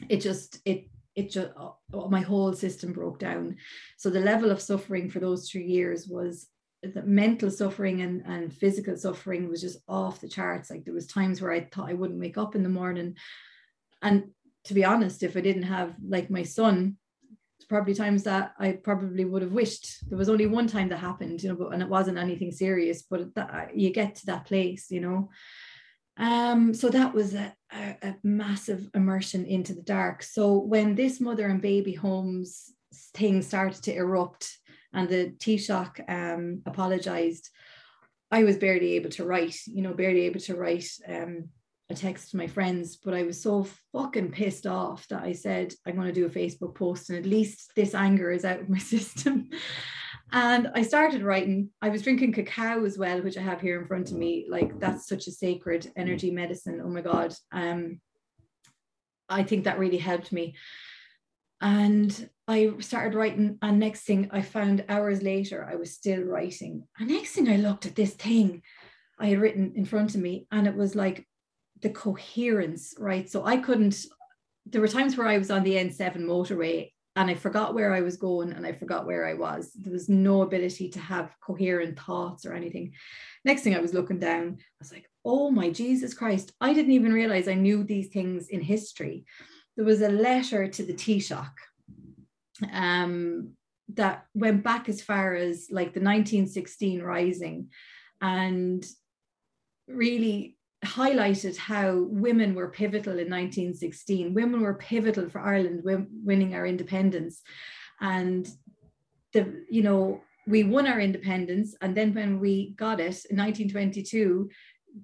it just it it just uh, my whole system broke down. So the level of suffering for those three years was the mental suffering and, and physical suffering was just off the charts. Like there was times where i thought i wouldn't wake up in the morning. And to be honest if i didn't have like my son probably times that i probably would have wished there was only one time that happened you know but and it wasn't anything serious but that, you get to that place you know um, so that was a, a, a, massive immersion into the dark. So when this mother and baby homes thing started to erupt and the Taoiseach um, apologized, I was barely able to write, you know, barely able to write um, a text to my friends, but I was so fucking pissed off that I said, I'm going to do a Facebook post and at least this anger is out of my system. And I started writing. I was drinking cacao as well, which I have here in front of me. Like that's such a sacred energy medicine. Oh my God. Um, I think that really helped me. And I started writing, and next thing I found hours later, I was still writing. And next thing I looked at this thing I had written in front of me, and it was like the coherence, right? So I couldn't, there were times where I was on the N7 motorway and I forgot where I was going and I forgot where I was. There was no ability to have coherent thoughts or anything. Next thing I was looking down, I was like, oh my Jesus Christ, I didn't even realize I knew these things in history. There was a letter to the Taoiseach um, that went back as far as like the 1916 rising and really highlighted how women were pivotal in 1916. Women were pivotal for Ireland winning our independence. And the, you know, we won our independence. And then when we got it in 1922,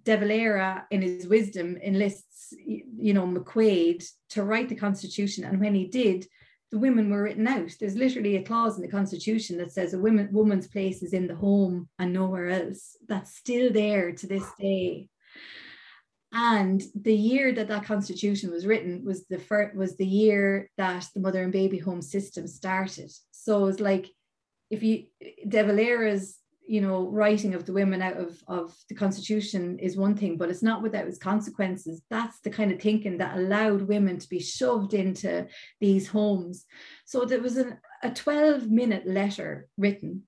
De Valera, in his wisdom, enlists, you know, McQuaid to write the Constitution. And when he did, the women were written out. There's literally a clause in the Constitution that says a woman, woman's place is in the home and nowhere else. That's still there to this day and the year that that constitution was written was the first was the year that the mother and baby home system started. So it's like if you de valera's you know writing of the women out of, of the constitution is one thing but it's not without its consequences. That's the kind of thinking that allowed women to be shoved into these homes. So there was an, a 12 minute letter written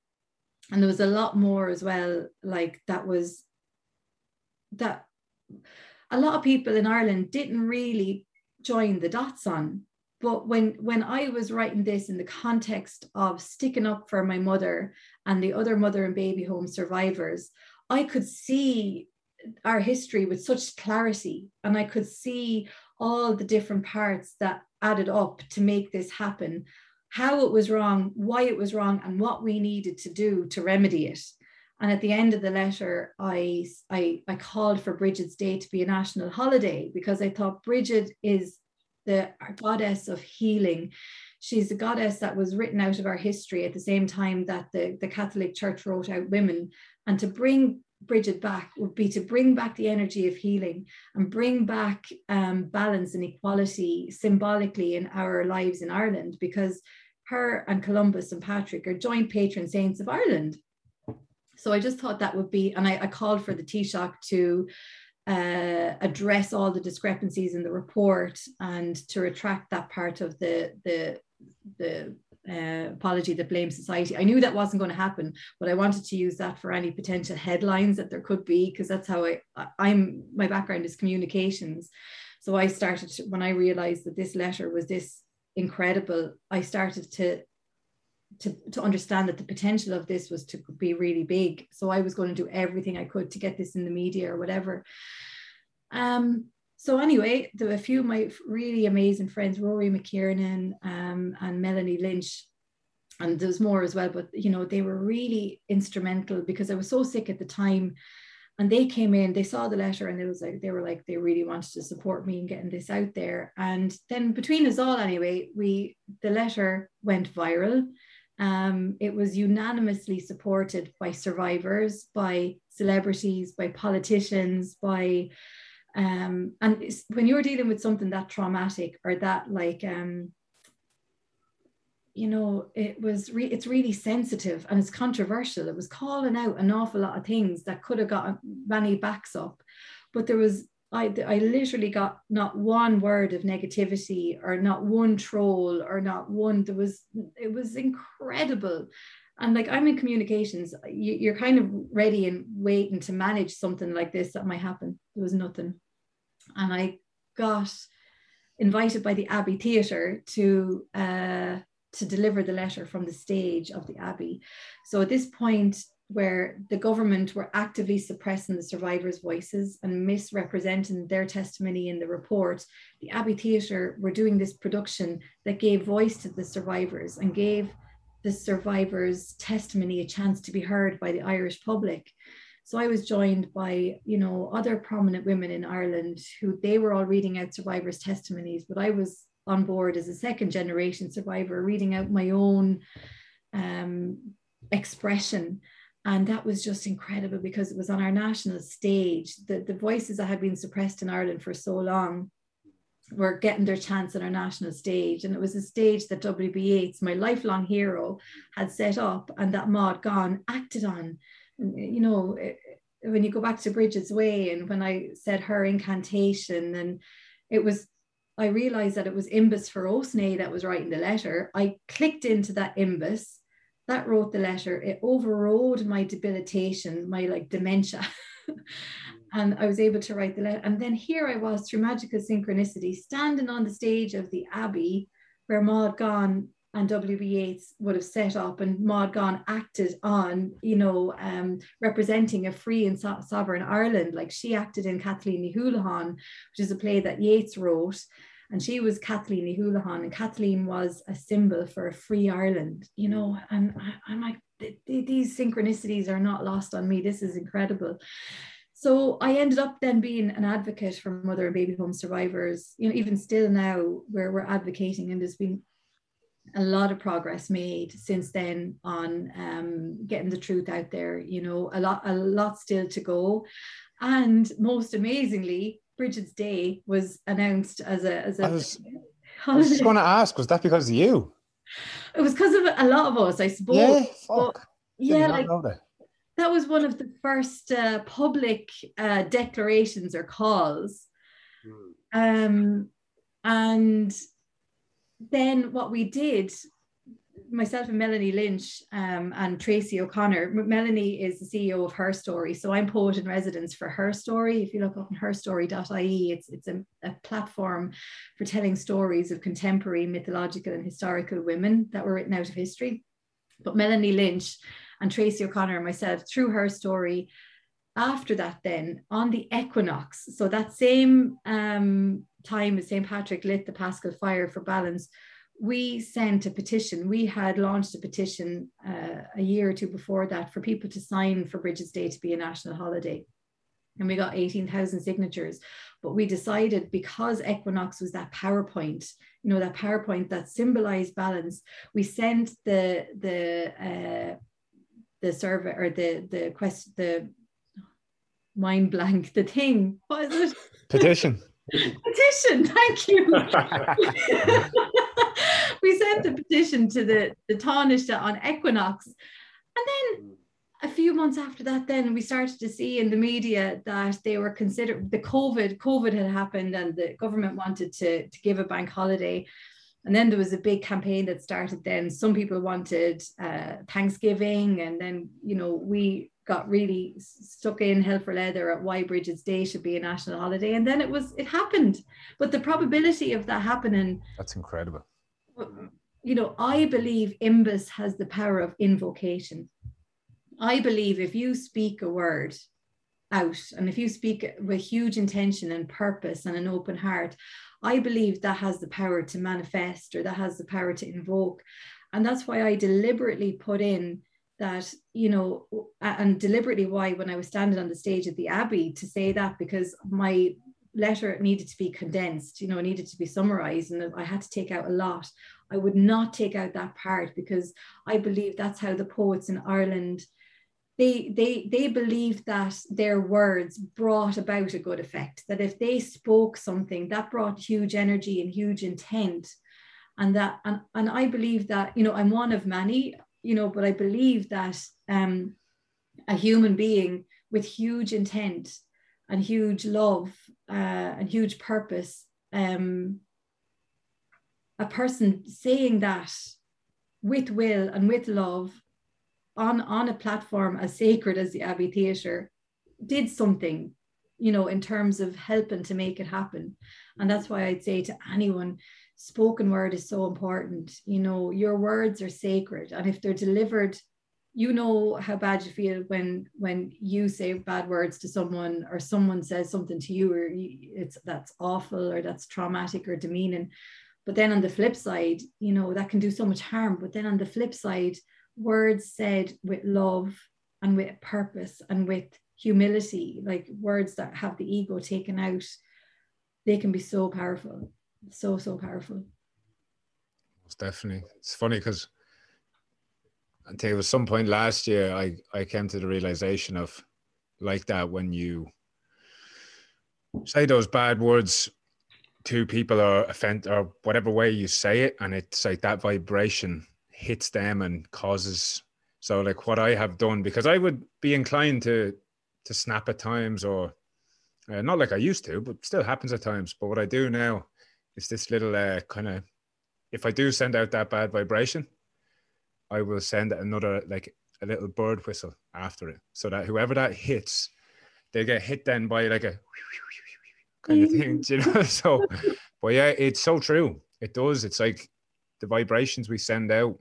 and there was a lot more as well like that was that a lot of people in Ireland didn't really join the dots on. But when when I was writing this in the context of sticking up for my mother and the other mother and baby home survivors, I could see our history with such clarity and I could see all the different parts that added up to make this happen, how it was wrong, why it was wrong, and what we needed to do to remedy it. And at the end of the letter, I, I, I called for Brigid's Day to be a national holiday because I thought Brigid is the goddess of healing. She's a goddess that was written out of our history at the same time that the, the Catholic Church wrote out women. And to bring Brigid back would be to bring back the energy of healing and bring back um, balance and equality symbolically in our lives in Ireland because her and Columba and Patrick are joint patron saints of Ireland. So I just thought that would be, and I, I called for the Taoiseach to uh, address all the discrepancies in the report and to retract that part of the the the uh, apology that blames society. I knew that wasn't going to happen, but I wanted to use that for any potential headlines that there could be because that's how I I'm my background is communications. So I started to, when I realized that this letter was this incredible. I started to to, to understand that the potential of this was to be really big. So I was going to do everything I could to get this in the media or whatever. Um, so anyway, a few of my really amazing friends, Rory McKiernan um, and Melanie Lynch, and there's more as well, but you know, they were really instrumental because I was so sick at the time. And they came in, they saw the letter, and it was like they were like they really wanted to support me in getting this out there. And then between us all, anyway, we the letter went viral um, it was unanimously supported by survivors, by celebrities, by politicians, by um, and when you're dealing with something that traumatic or that like um, you know it was re- it's really sensitive and it's controversial. It was calling out an awful lot of things that could have got many backs up. But there was I, I literally got not one word of negativity or not one troll or not one there was it was incredible. And like i'm in communications you, you're kind of ready and waiting to manage something like this that might happen. There was nothing. And i got invited by the abbey theatre to uh, to deliver the letter from the stage of the abbey. So at this point where the government were actively suppressing the survivors' voices and misrepresenting their testimony in the report, the Abbey Theatre were doing this production that gave voice to the survivors and gave the survivors' testimony a chance to be heard by the Irish public. So I was joined by, you know, other prominent women in Ireland who they were all reading out survivors' testimonies, but I was on board as a second generation survivor, reading out my own um, expression and that was just incredible because it was on our national stage. The, the voices that had been suppressed in ireland for so long were getting their chance on our national stage. And it was a stage that wb yeats my lifelong hero had set up and that maud gonne acted on. You know when you go back to brigid's way and when i said her incantation and it was i realized that it was imbas forosnai that was writing the letter. I clicked into that imbas that wrote the letter. It overrode my debilitation, my like dementia. and I was able to write the letter. And then here I was through magical synchronicity, standing on the stage of the Abbey where Maud Gonne and W.B. Yeats would have set up and Maud Gonne acted on, you know, um, representing a free and so- sovereign Ireland. Like she acted in Kathleen Ni Houlihan, which is a play that Yeats wrote and she was Kathleen Houlihan, and Kathleen was a symbol for a free Ireland, you know. And I, am like, these synchronicities are not lost on me. This is incredible. So I ended up then being an advocate for mother and baby home survivors. You know, even still now, where we're advocating, and there's been a lot of progress made since then on um, getting the truth out there. You know, a lot, a lot still to go, and most amazingly, Brigid's Day was announced as a as a. I was, I was just going to ask, was that because of you? It was because of a lot of us, I suppose. Yeah, fuck. Yeah, like, that. that. was one of the first uh, public uh, declarations or calls. Hmm. Um, and then what we did myself and Melanie Lynch um, and Tracy O'Connor. Melanie is the CEO of Herstory, so I'm poet in residence for Herstory. If you look up on herstory.ie, it's it's a, a platform for telling stories of contemporary mythological and historical women that were written out of history. But Melanie Lynch and Tracy O'Connor and myself, through Herstory, after that, then on the equinox, so that same um, time as St. Patrick lit the Paschal fire for balance, we sent a petition. We had launched a petition uh, a year or two before that for people to sign for Brigid's Day to be a national holiday. And we got 18,000 signatures. But we decided because Equinox was that PowerPoint, you know, that PowerPoint that symbolized balance, we sent the, the, uh, the survey or the, the quest, the mind blank, the thing, what is it? Petition. petition, thank you. we sent the petition to the, the Taoiseach on Equinox. And then a few months after that, then we started to see in the media that they were considered the COVID, COVID had happened and the government wanted to, to give a bank holiday. And then there was a big campaign that started then. Some people wanted uh, Thanksgiving. And then, you know, we got really stuck in hell for leather at why Brigid's Day should be a national holiday. And then it was, it happened. But the probability of that happening. That's incredible you know, I believe Imbas has the power of invocation. I believe if you speak a word out and if you speak with huge intention and purpose and an open heart, I believe that has the power to manifest or that has the power to invoke. And that's why I deliberately put in that, you know, and deliberately why when I was standing on the stage at the Abbey to say that because my letter needed to be condensed, you know, it needed to be summarized, and I had to take out a lot. I would not take out that part because I believe that's how the poets in Ireland they they they believed that their words brought about a good effect. That if they spoke something, that brought huge energy and huge intent, and that and and I believe that you know I'm one of many, you know, but I believe that um, a human being with huge intent and huge love uh, and huge purpose. Um, a person saying that with will and with love on, on a platform as sacred as the Abbey Theatre did something, you know, in terms of helping to make it happen. And that's why I'd say to anyone, spoken word is so important. You know, your words are sacred. And if they're delivered you know how bad you feel when when you say bad words to someone or someone says something to you or it's that's awful or that's traumatic or demeaning. But then on the flip side you know that can do so much harm. But then on the flip side words said with love and with purpose and with humility like words that have the ego taken out they can be so powerful. So so powerful. Definitely. It's funny because until it was some point last year I, I came to the realization of like that when you say those bad words to people or offend or whatever way you say it and it's like that vibration hits them and causes so like what I have done because I would be inclined to to snap at times or uh, not like I used to but still happens at times but what I do now is this little uh, kind of if I do send out that bad vibration I will send another like a little bird whistle after it, so that whoever that hits, they get hit then by like a kind of thing, you know. So, but yeah, it's so true. It does. It's like the vibrations we send out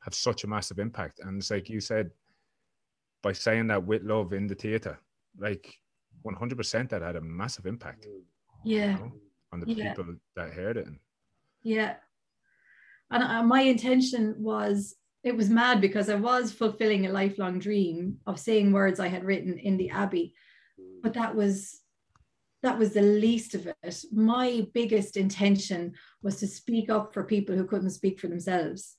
have such a massive impact, and it's like you said, by saying that with love in the theater, like 100% that had a massive impact. Yeah. You know, on the yeah. people that heard it. Yeah. And uh, my intention was it was mad because I was fulfilling a lifelong dream of saying words I had written in the Abbey, but that was that was the least of it. My biggest intention was to speak up for people who couldn't speak for themselves,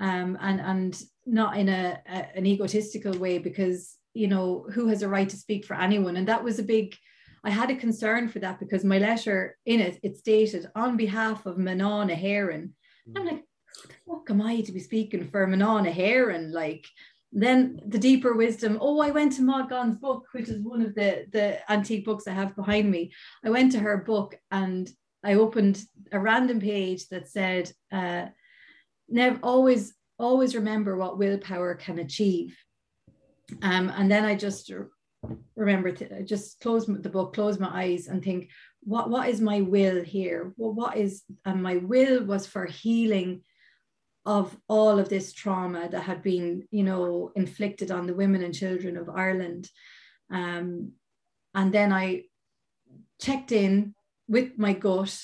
um, and and not in a, a an egotistical way because you know who has a right to speak for anyone, and that was a big. I had a concern for that because my letter in it it stated on behalf of Mná na hÉireann. I'm like, fuck am I to be speaking for Mná na hÉireann? Like, then the deeper wisdom. Oh, I went to Maud book, which is one of the the antique books I have behind me. I went to her book and I opened a random page that said, uh, "Never always." always remember what willpower can achieve. Um, and then I just remember to just close the book, close my eyes, and think, what what is my will here? Well, what is and my will was for healing of all of this trauma that had been, you know, inflicted on the women and children of Ireland. Um, and then I checked in with my gut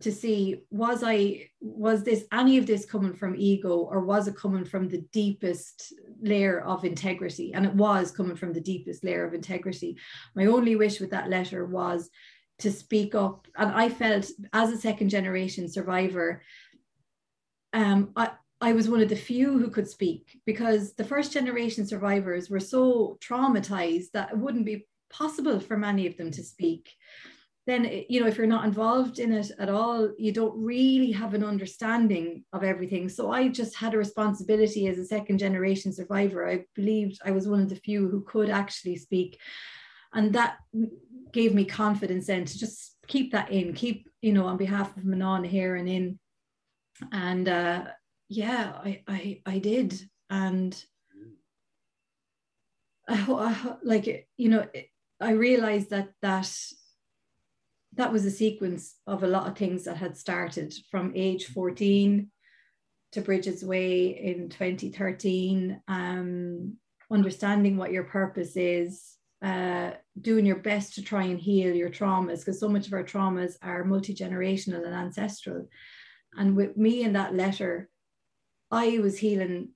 to see was I was this any of this coming from ego or was it coming from the deepest layer of integrity? And it was coming from the deepest layer of integrity. My only wish with that letter was to speak up. And I felt as a second generation survivor, um, I, I was one of the few who could speak because the first generation survivors were so traumatized that it wouldn't be possible for many of them to speak. Then you know if you're not involved in it at all you don't really have an understanding of everything. So i just had a responsibility as a second generation survivor. I believed i was one of the few who could actually speak. And that gave me confidence then to just keep that in keep you know on behalf of manon here and in and uh yeah i i, I did and I, I like you know i realized that that that was a sequence of a lot of things that had started from age 14 to Brigid's Way in 2013, um, understanding what your purpose is, uh, doing your best to try and heal your traumas, because so much of our traumas are multi generational and ancestral. And with me in that letter, I was healing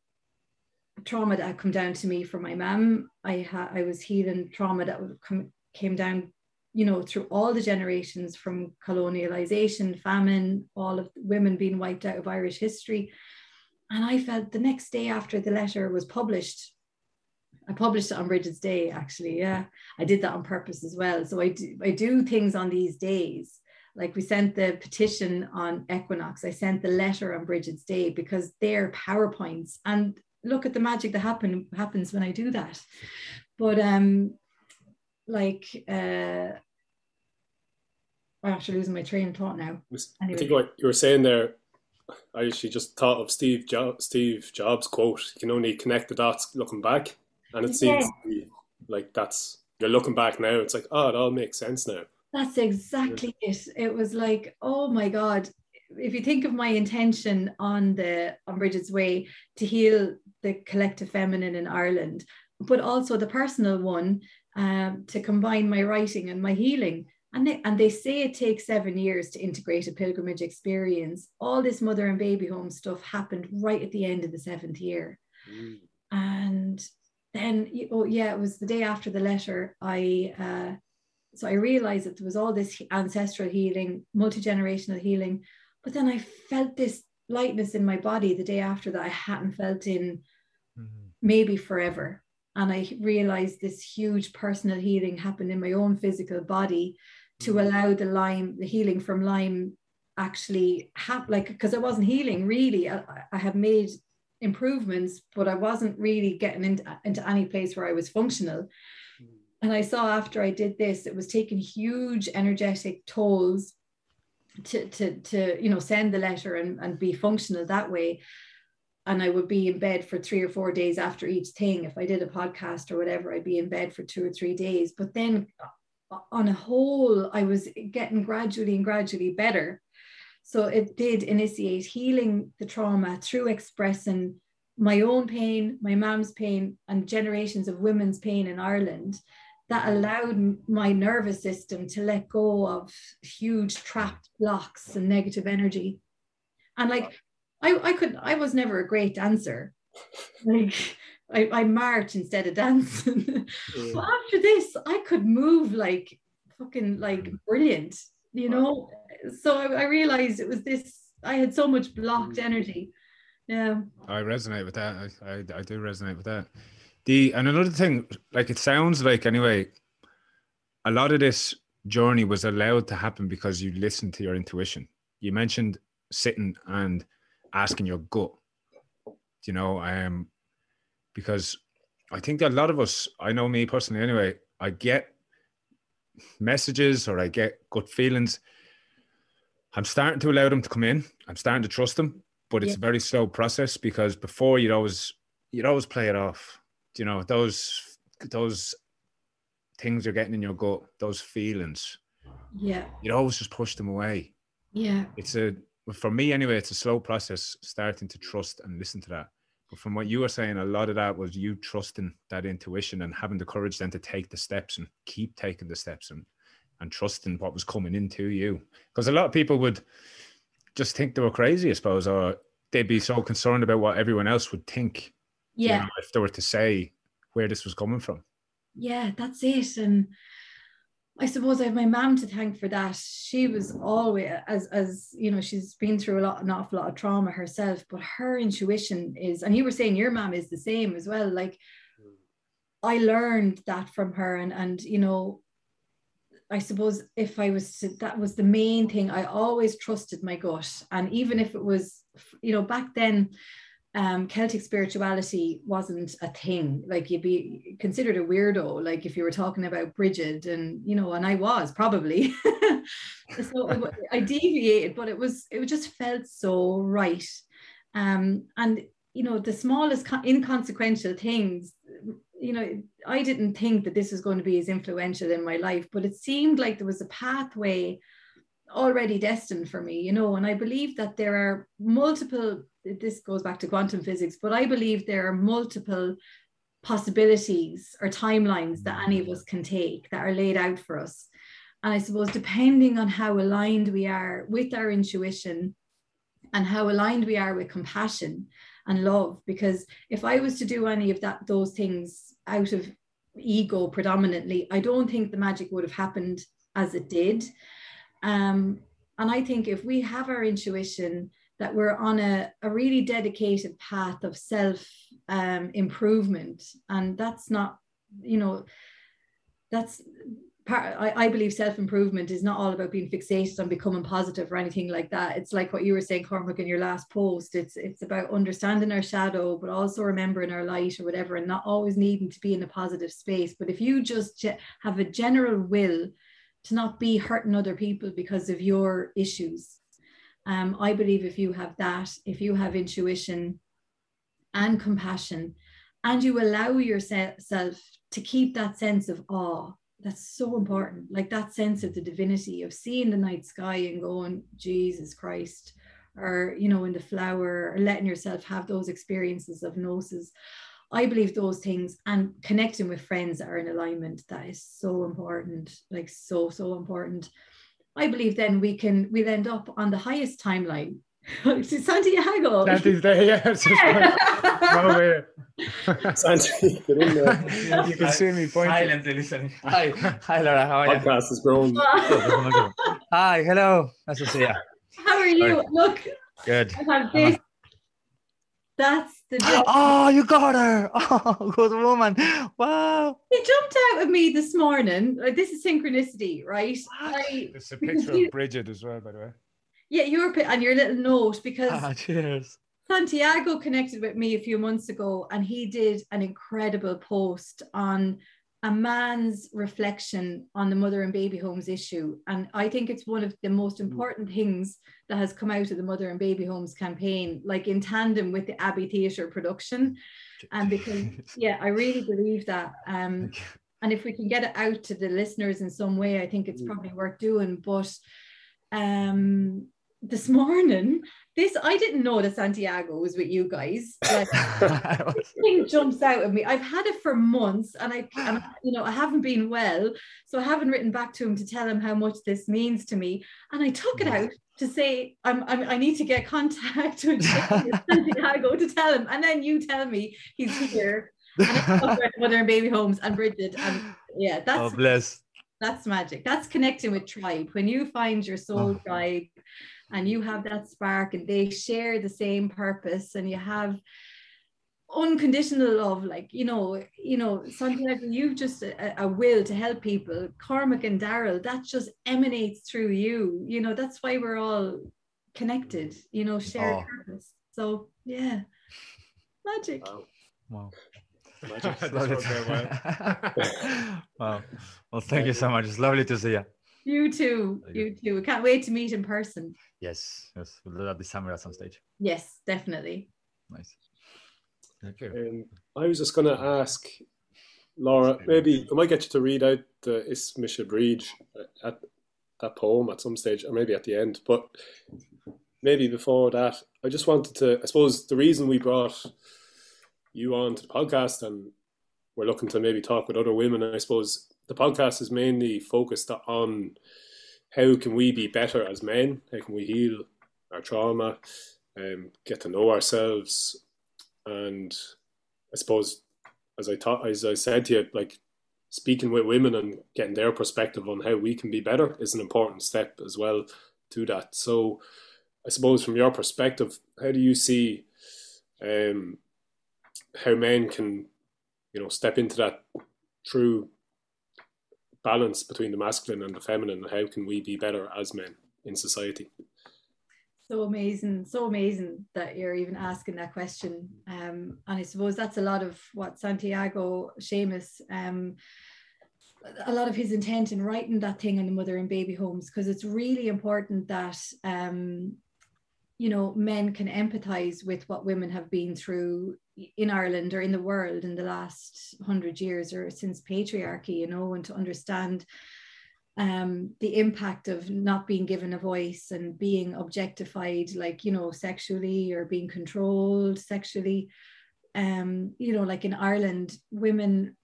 trauma that had come down to me from my mum. I had I was healing trauma that would come came down you know, through all the generations from colonialization, famine, all of women being wiped out of Irish history. And I felt the next day after the letter was published, I published it on Brigid's Day, actually. Yeah, I did that on purpose as well. So I do, I do things on these days. Like we sent the petition on Equinox, I sent the letter on Brigid's Day because they're PowerPoints. And look at the magic that happen, happens when I do that. But um, like uh, I'm actually losing my train of thought now. Anyway. I think what you were saying there, I actually just thought of Steve jo- Steve Jobs' quote: "You can only connect the dots looking back," and it seems like that's you're looking back now. It's like, oh, it all makes sense now. That's exactly yeah. it. It was like, oh my god. If you think of my intention on the on Brigid's Way to heal the collective feminine in Ireland, but also the personal one um, to combine my writing and my healing. And they, and they say it takes seven years to integrate a pilgrimage experience. All this mother and baby home stuff happened right at the end of the seventh year. Mm. And then, oh yeah, it was the day after the letter. I uh, so I realized that there was all this ancestral healing, multi generational healing, but then I felt this lightness in my body the day after that I hadn't felt in mm-hmm. maybe forever and I realized this huge personal healing happened in my own physical body to mm. allow the Lyme, the healing from Lyme actually happen. Like, because I wasn't healing really, I, I have made improvements, but I wasn't really getting into, into any place where I was functional. And I saw after I did this, it was taking huge energetic tolls to, to, to you know, send the letter and, and be functional that way and I would be in bed for three or four days after each thing. If I did a podcast or whatever, I'd be in bed for two or three days. But then, uh, on a whole, I was getting gradually and gradually better. So it did initiate healing the trauma through expressing my own pain, my mom's pain, and generations of women's pain in Ireland. That allowed my nervous system to let go of huge trapped blocks and negative energy. And like I, I could I was never a great dancer. Like I, I march instead of dancing. Yeah. but after this, I could move like fucking like brilliant, you know. So I, I realized it was this. I had so much blocked mm. energy. Yeah. I resonate with that. I, I, I do resonate with that. The and another thing, like it sounds like anyway, a lot of this journey was allowed to happen because you listened to your intuition. You mentioned sitting and asking your gut. You know, um, because I think that a lot of us, I know me personally anyway, I get messages or I get gut feelings. I'm starting to allow them to come in. I'm starting to trust them. but it's Yeah. a very slow process because before you'd always you'd always play it off. You know those those things you're getting in your gut, those feelings. yeah You'd always just push them away. yeah It's a for me anyway. It's a slow process starting to trust and listen to that. But from what you were saying, a lot of that was you trusting that intuition and having the courage then to take the steps and keep taking the steps and and trusting what was coming into you. Because a lot of people would just think they were crazy, I suppose, or they'd be so concerned about what everyone else would think. You yeah know, if they were to say where this was coming from. yeah, that's it. And I suppose I have my mom to thank for that. She was always as as you know, she's been through a lot, an awful lot of trauma herself, but her intuition is, and you were saying your mom is the same as well. Like I learned that from her, and and you know, I suppose if I was to, that was the main thing. I always trusted my gut, and even if it was, you know, back then um, Celtic spirituality wasn't a thing. Like you'd be considered a weirdo, like if you were talking about Brigid, and you know, and I was probably. so I deviated, but it was it just felt so right. Um, and you know, the smallest co- inconsequential things. You know, I didn't think that this was going to be as influential in my life, but it seemed like there was a pathway already destined for me, you know, and I believe that there are multiple, this goes back to quantum physics, but I believe there are multiple possibilities or timelines that any of us can take that are laid out for us. And I suppose depending on how aligned we are with our intuition and how aligned we are with compassion and love, because if I was to do any of that, those things out of ego predominantly, I don't think the magic would have happened as it did. Um, and I think if we have our intuition that we're on a, a really dedicated path of self um, improvement, and that's not, you know, that's part, I, I believe self improvement is not all about being fixated on becoming positive or anything like that. It's like what you were saying, Cormac, in your last post. It's it's about understanding our shadow, but also remembering our light or whatever, and not always needing to be in a positive space. But if you just have a general will to not be hurting other people because of your issues. Um, I believe if you have that, if you have intuition and compassion, and you allow yourself to keep that sense of awe, that's so important. Like that sense of the divinity of seeing the night sky and going, Jesus Christ, or, you know, in the flower, or letting yourself have those experiences of gnosis. I believe those things and connecting with friends that are in alignment that is so important, like so so important. I believe then we can we'll end up on the highest timeline to Santiago. Santi's there, yeah. It's just come over Santi, get in there. You can see me pointing. Silently listening. Hi, hi Laura, how are you? Podcast has grown. Hi, hello. Nice to see you. How are you? Look, Good. I have this. That's the difference. Oh, you got her. Oh, good woman. Wow. He jumped out at me this morning. Like this is synchronicity, right? I, It's a picture of Brigid as well, by the way. yeah, your pi- and your little note because Ah, cheers. Santiago connected with me a few months ago and he did an incredible post on a man's reflection on the mother and baby homes issue. And I think it's one of the most important things that has come out of the mother and baby homes campaign, like in tandem with the Abbey Theatre production. And because, yeah, I really believe that. Um, and if we can get it out to the listeners in some way, I think it's Mm. probably worth doing. But um, this morning, this I didn't know that Santiago was with you guys. Like, this thing jumps out at me. I've had it for months, and I, and, you know, I haven't been well, so I haven't written back to him to tell him how much this means to me. And I took it out to say I'm, I'm I need to get contact with Santiago to tell him, and then you tell me he's here. And I talk about Mother and Baby Homes and Brigid, and yeah, that's oh, bless. that's magic. That's connecting with tribe. When you find your soul Oh. tribe and you have that spark and they share the same purpose and you have unconditional love, like you know, you know, something like you've just a, a will to help people. Cormac and Daryl, that just emanates through you. You know, that's why we're all connected, you know, shared Oh. purpose. So yeah. Magic. Wow. Wow. Magic. This Lovely worked out well. wow. Well, thank you so much. It's lovely to see you. You too. You too. We can't wait to meet in person. Yes, yes, we'll do that this summer at some stage. Yes, definitely. Nice. Okay. Um, I was just going to ask Laura, maybe I might get you to read out the Is Mise Bríd at that poem at some stage, or maybe at the end. But maybe before that, I just wanted to. I suppose the reason we brought you on to the podcast and we're looking to maybe talk with other women. I suppose the podcast is mainly focused on how can we be better as men? How can we heal our trauma um, get to know ourselves? And I suppose, as I thought, as I said to you, like speaking with women and getting their perspective on how we can be better is an important step as well to that. So, I suppose from your perspective, how do you see um, how men can, you know, step into that true balance between the masculine and the feminine? and How can we be better as men in society? So amazing, so amazing that you're even asking that question. Um, and I suppose that's a lot of what Santiago Seamus, um, a lot of his intent in writing that thing on the mother and baby homes, because it's really important that um, you know men can empathize with what women have been through in Ireland or in the world in the last hundred years or since patriarchy, you know, and to understand um, the impact of not being given a voice and being objectified, like, you know, sexually or being controlled sexually. Um, you know, like in Ireland, women,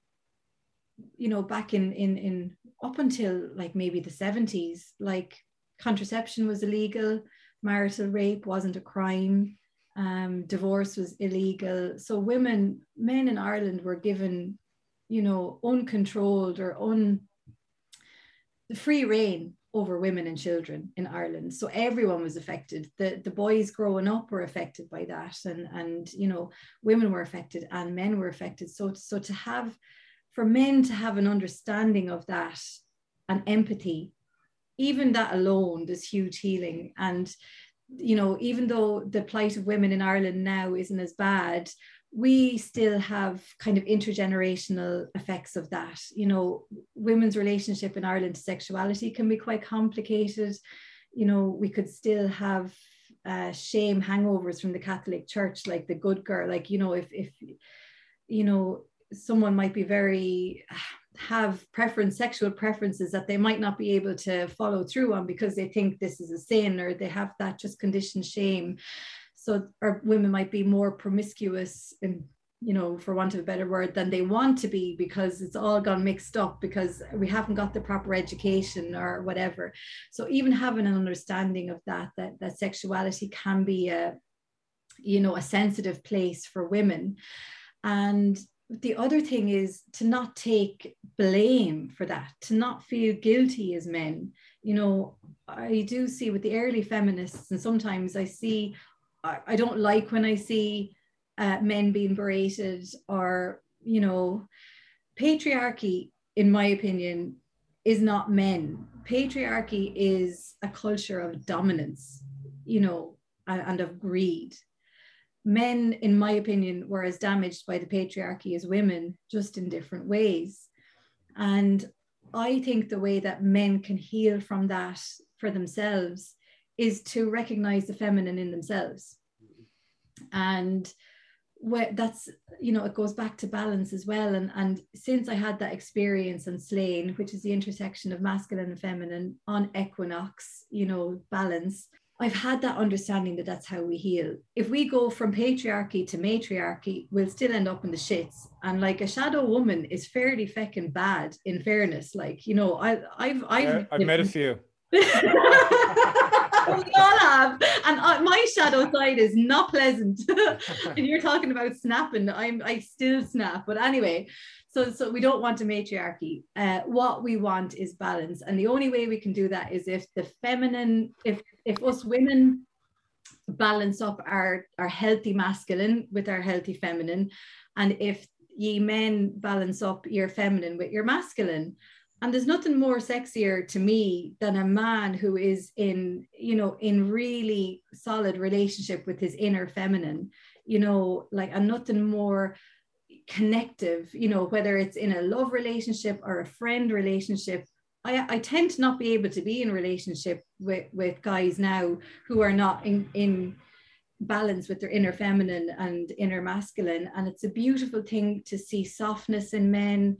you know, back in in in up until like maybe the 70s, like contraception was illegal marital rape wasn't a crime, um, divorce was illegal. So women, men in Ireland were given, you know, uncontrolled or un free reign over women and children in Ireland. So everyone was affected. The the boys growing up were affected by that, and and you know, women were affected and men were affected. So so to have for men to have an understanding of that and empathy even that alone there's huge healing and you know even though the plight of women in ireland now isn't as bad we still have kind of intergenerational effects of that. You know women's relationship in ireland to sexuality can be quite complicated. You know we could still have uh, shame hangovers from the catholic church like the good girl like you know if if you know someone might be very have preference sexual preferences that they might not be able to follow through on because they think this is a sin or they have that just conditioned shame. So or women might be more promiscuous and you know for want of a better word than they want to be because it's all gone mixed up because we haven't got the proper education or whatever. So even having an understanding of that that that sexuality can be a you know a sensitive place for women. And the other thing is to not take blame for that, to not feel guilty as men. You know, I do see with the early feminists, and sometimes I see, I, don't like when I see uh, men being berated or, you know, patriarchy, in my opinion, is not men. Patriarchy is a culture of dominance, you know, and, and of greed men, in my opinion, were as damaged by the patriarchy as women, just in different ways. And I think the way that men can heal from that for themselves is to recognize the feminine in themselves. And where that's you know it goes back to balance as well and and since i had that experience on Slane which is the intersection of masculine and feminine on equinox you know balance I've had that understanding that that's how we heal. If we go from patriarchy to matriarchy, we'll still end up in the shits. And like a shadow woman is fairly feckin' bad. In fairness, like you know, I, I've I've I've met a few. we all have, and uh, my shadow side is not pleasant. and you're talking about snapping. I'm I still snap, but anyway, so so we don't want a matriarchy. Uh, what we want is balance. And the only way we can do that is if the feminine if if us women balance up our our healthy masculine with our healthy feminine and if ye men balance up your feminine with your masculine. And there's nothing more sexier to me than a man who is in you know in really solid relationship with his inner feminine you know like and nothing more connective, you know, whether it's in a love relationship or a friend relationship, I, I tend to not be able to be in relationship with, with guys now who are not in, in balance with their inner feminine and inner masculine. And it's a beautiful thing to see softness in men,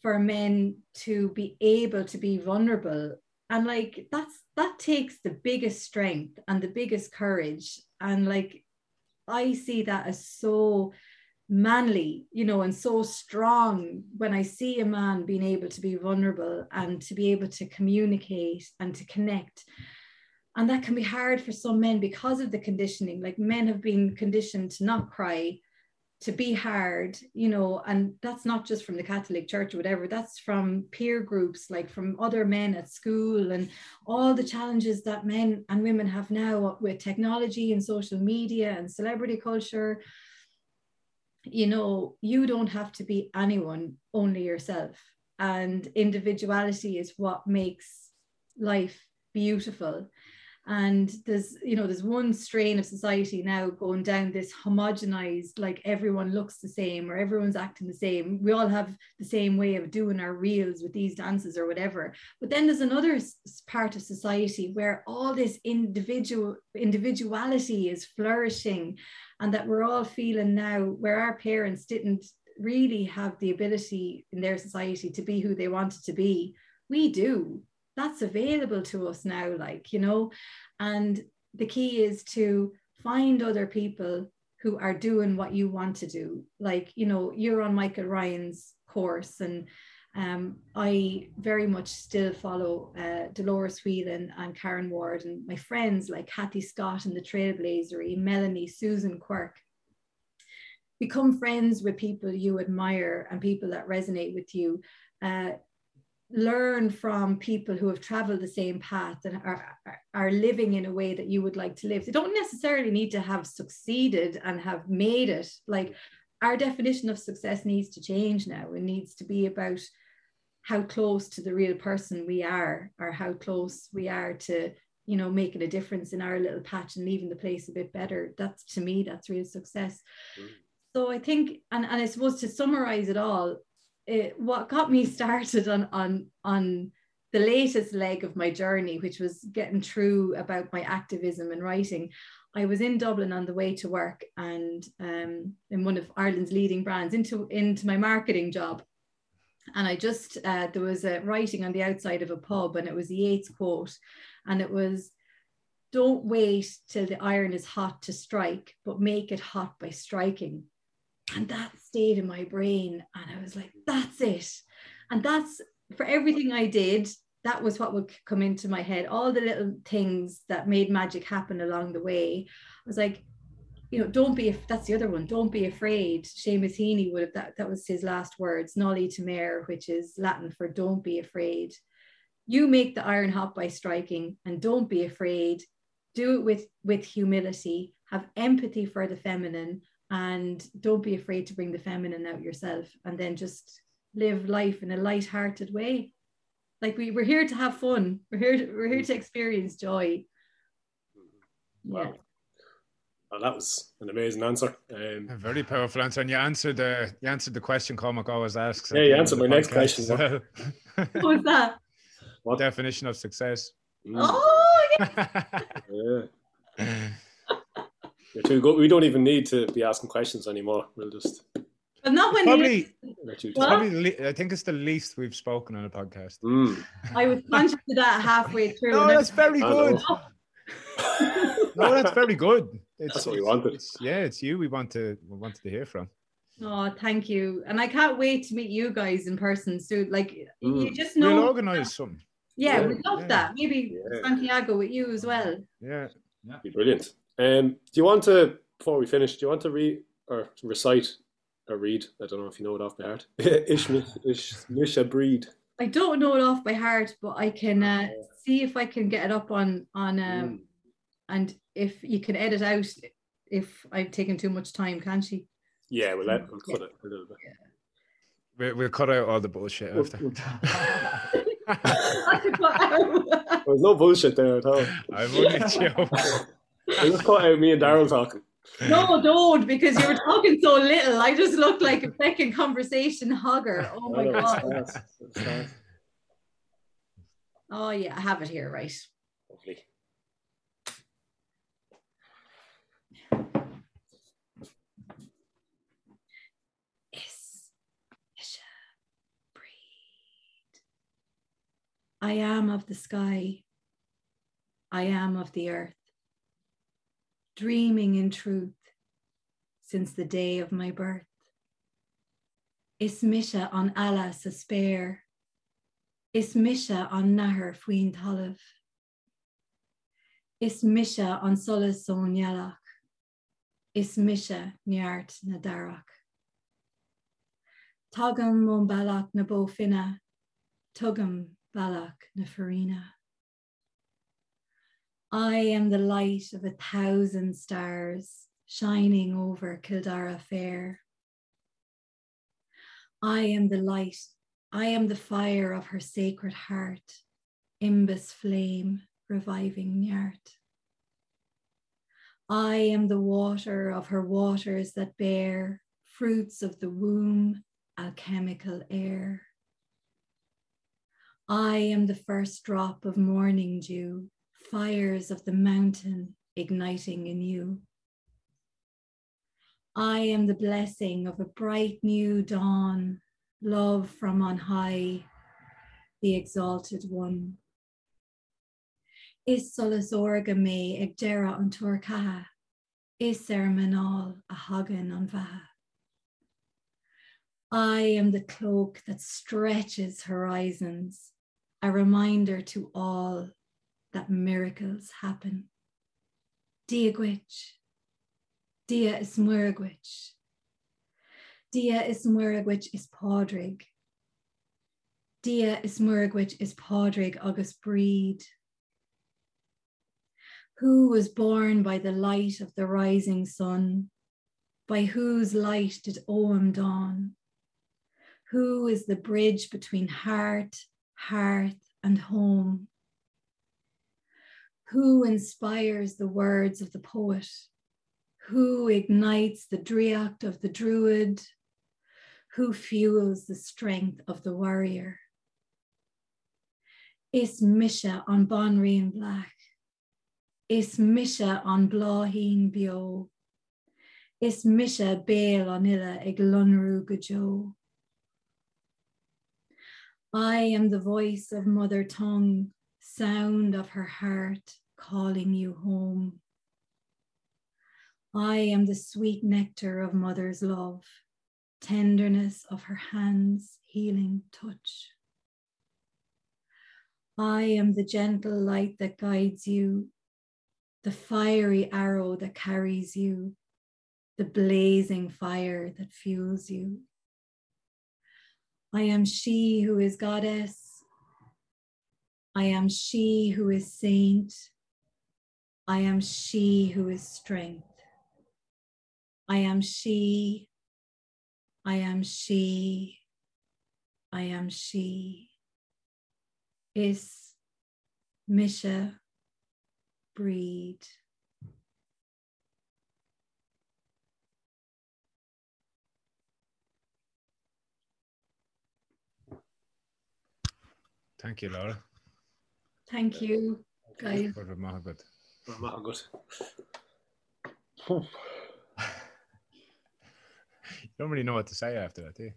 for men to be able to be vulnerable. And like that's that takes the biggest strength and the biggest courage. And like I see that as so manly, you know, and so strong when I see a man being able to be vulnerable and to be able to communicate and to connect. And that can be hard for some men because of the conditioning. Like men have been conditioned to not cry, to be hard, you know, and that's not just from the Catholic Church or whatever, that's from peer groups, like from other men at school, and all the challenges that men and women have now with technology and social media and celebrity culture you know, you don't have to be anyone, only yourself. And individuality is what makes life beautiful. And there's, you know, there's one strain of society now going down this homogenized, like everyone looks the same or everyone's acting the same. We all have the same way of doing our reels with these dances or whatever. But then there's another part of society where all this individual individuality is flourishing and that we're all feeling now where our parents didn't really have the ability in their society to be who they wanted to be. We do. That's available to us now like you know? And the key is to find other people who are doing what you want to do. Like you know you're on michael ryan's course and um, I very much still follow uh, Dolores Whelan and Karen Ward and my friends like Kathy Scott and the Trailblazery, Melanie, Susan Quirk. Become friends with people you admire and people that resonate with you. Uh, learn from people who have traveled the same path and are, are, living in a way that you would like to live. They don't necessarily need to have succeeded and have made it. Like our definition of success needs to change now. It needs to be about how close to the real person we are, or how close we are to, you know, making a difference in our little patch and leaving the place a bit better. That's to me, that's real success. Mm. So I think, and, and I suppose to summarize it all, it, what got me started on on on the latest leg of my journey, which was getting through about my activism and writing, I was in Dublin on the way to work and um, in one of Ireland's leading brands into, into my marketing job. And I just, uh, there was a writing on the outside of a pub and it was the Yeats quote. And it was, don't wait till the iron is hot to strike, but make it hot by striking. And that stayed in my brain. And I was like, that's it. And that's for everything I did, that was what would come into my head. All the little things that made magic happen along the way. I was like you know don't be that's the other one. Don't be afraid. Seamus Heaney would have that that was his last words. Noli timere which is latin for don't be afraid. You make the iron hot by striking and don't be afraid. Do it with with humility. Have empathy for the feminine and don't be afraid to bring the feminine out yourself and then just live life in a light-hearted way like we, we're here to have fun. We're here to, we're here to experience joy. Wow. Yeah. Well, that was an amazing answer. Um, a very powerful answer, and you answered the you answered the question Cormac always asks. Yeah, you answered my next question. Well. what was that? What definition of success? Mm. Oh, yeah. yeah. You're too good. We don't even need to be asking questions anymore. We'll just but not when probably, probably I think it's the least we've spoken on a podcast. Mm. I was conscious of that halfway through. No, that's very good. no, that's very good. It's, that's what we wanted. It's, yeah, it's you we want to we wanted to hear from. Oh, thank you. And I can't wait to meet you guys in person soon. Like mm. you just know we'll organize some. Yeah, yeah, we love yeah. that. Maybe yeah. Santiago with you as well. Yeah. Yeah. Be brilliant. Um, do you want to before we finish, do you want to read or recite a read. I don't know if you know it off by heart. Ishmisha breed. I don't know it off by heart, but I can uh, see if I can get it up on on um, mm. and if you can edit out if I've taken too much time, can she? Yeah, we'll, let, we'll cut yeah. it a little bit. Yeah. We'll, we'll cut out all the bullshit after. There's no bullshit there at all. I'm only joking. I just cut out me and Daryl talking. No, don't, because you were talking so little. I just looked like a second conversation hugger. Oh my god. Oh yeah, I have it here, right? Lovely. Is Mise Bríd. I am of the sky. I am of the earth. Dreaming in truth since the day of my birth. Is Misha on Allah sa spare. Is Misha on Nahar Fuin Tallav. Is Misha on Solas son Yalach. Is Misha Niart na Darach. Tugam mon balak na bo finna, tugam balak na farina. I am the light of a thousand stars shining over Kildara fair. I am the light, I am the fire of her sacred heart, imbas flame reviving Nyart. I am the water of her waters that bear fruits of the womb, alchemical air. I am the first drop of morning dew, fires of the mountain igniting in you. I am the blessing of a bright new dawn, love from on high, the exalted one. Is solas orga me ag dera an tuaircatha, is er manal a hagan an bha. I am the cloak that stretches horizons, a reminder to all that miracles happen. Diagwich, dia is muirgwich. Dia is muirgwich is Pádraig. Dia is muirgwich is Pádraig agus Bríd. Who was born by the light of the rising sun? By whose light did Oam dawn? Who is the bridge between heart, hearth, and home? Who inspires the words of the poet? Who ignites the driact of the druid? Who fuels the strength of the warrior? Is Misha on Bonrian Black? Is Misha on Blaheen Bio? Is Misha Bale on Illa ag Lunru Gajo? I am the voice of mother tongue, sound of her heart calling you home. I am the sweet nectar of mother's love, tenderness of her hands, healing touch. I am the gentle light that guides you, the fiery arrow that carries you, the blazing fire that fuels you. I am she who is goddess. I am she who is saint. I am she who is strength. I am she. I am she. I am she. Is Mise Bríd. Thank you, Laura. Thank you, guys. For the Mohammed. Not good. You don't really know what to say after that, do you?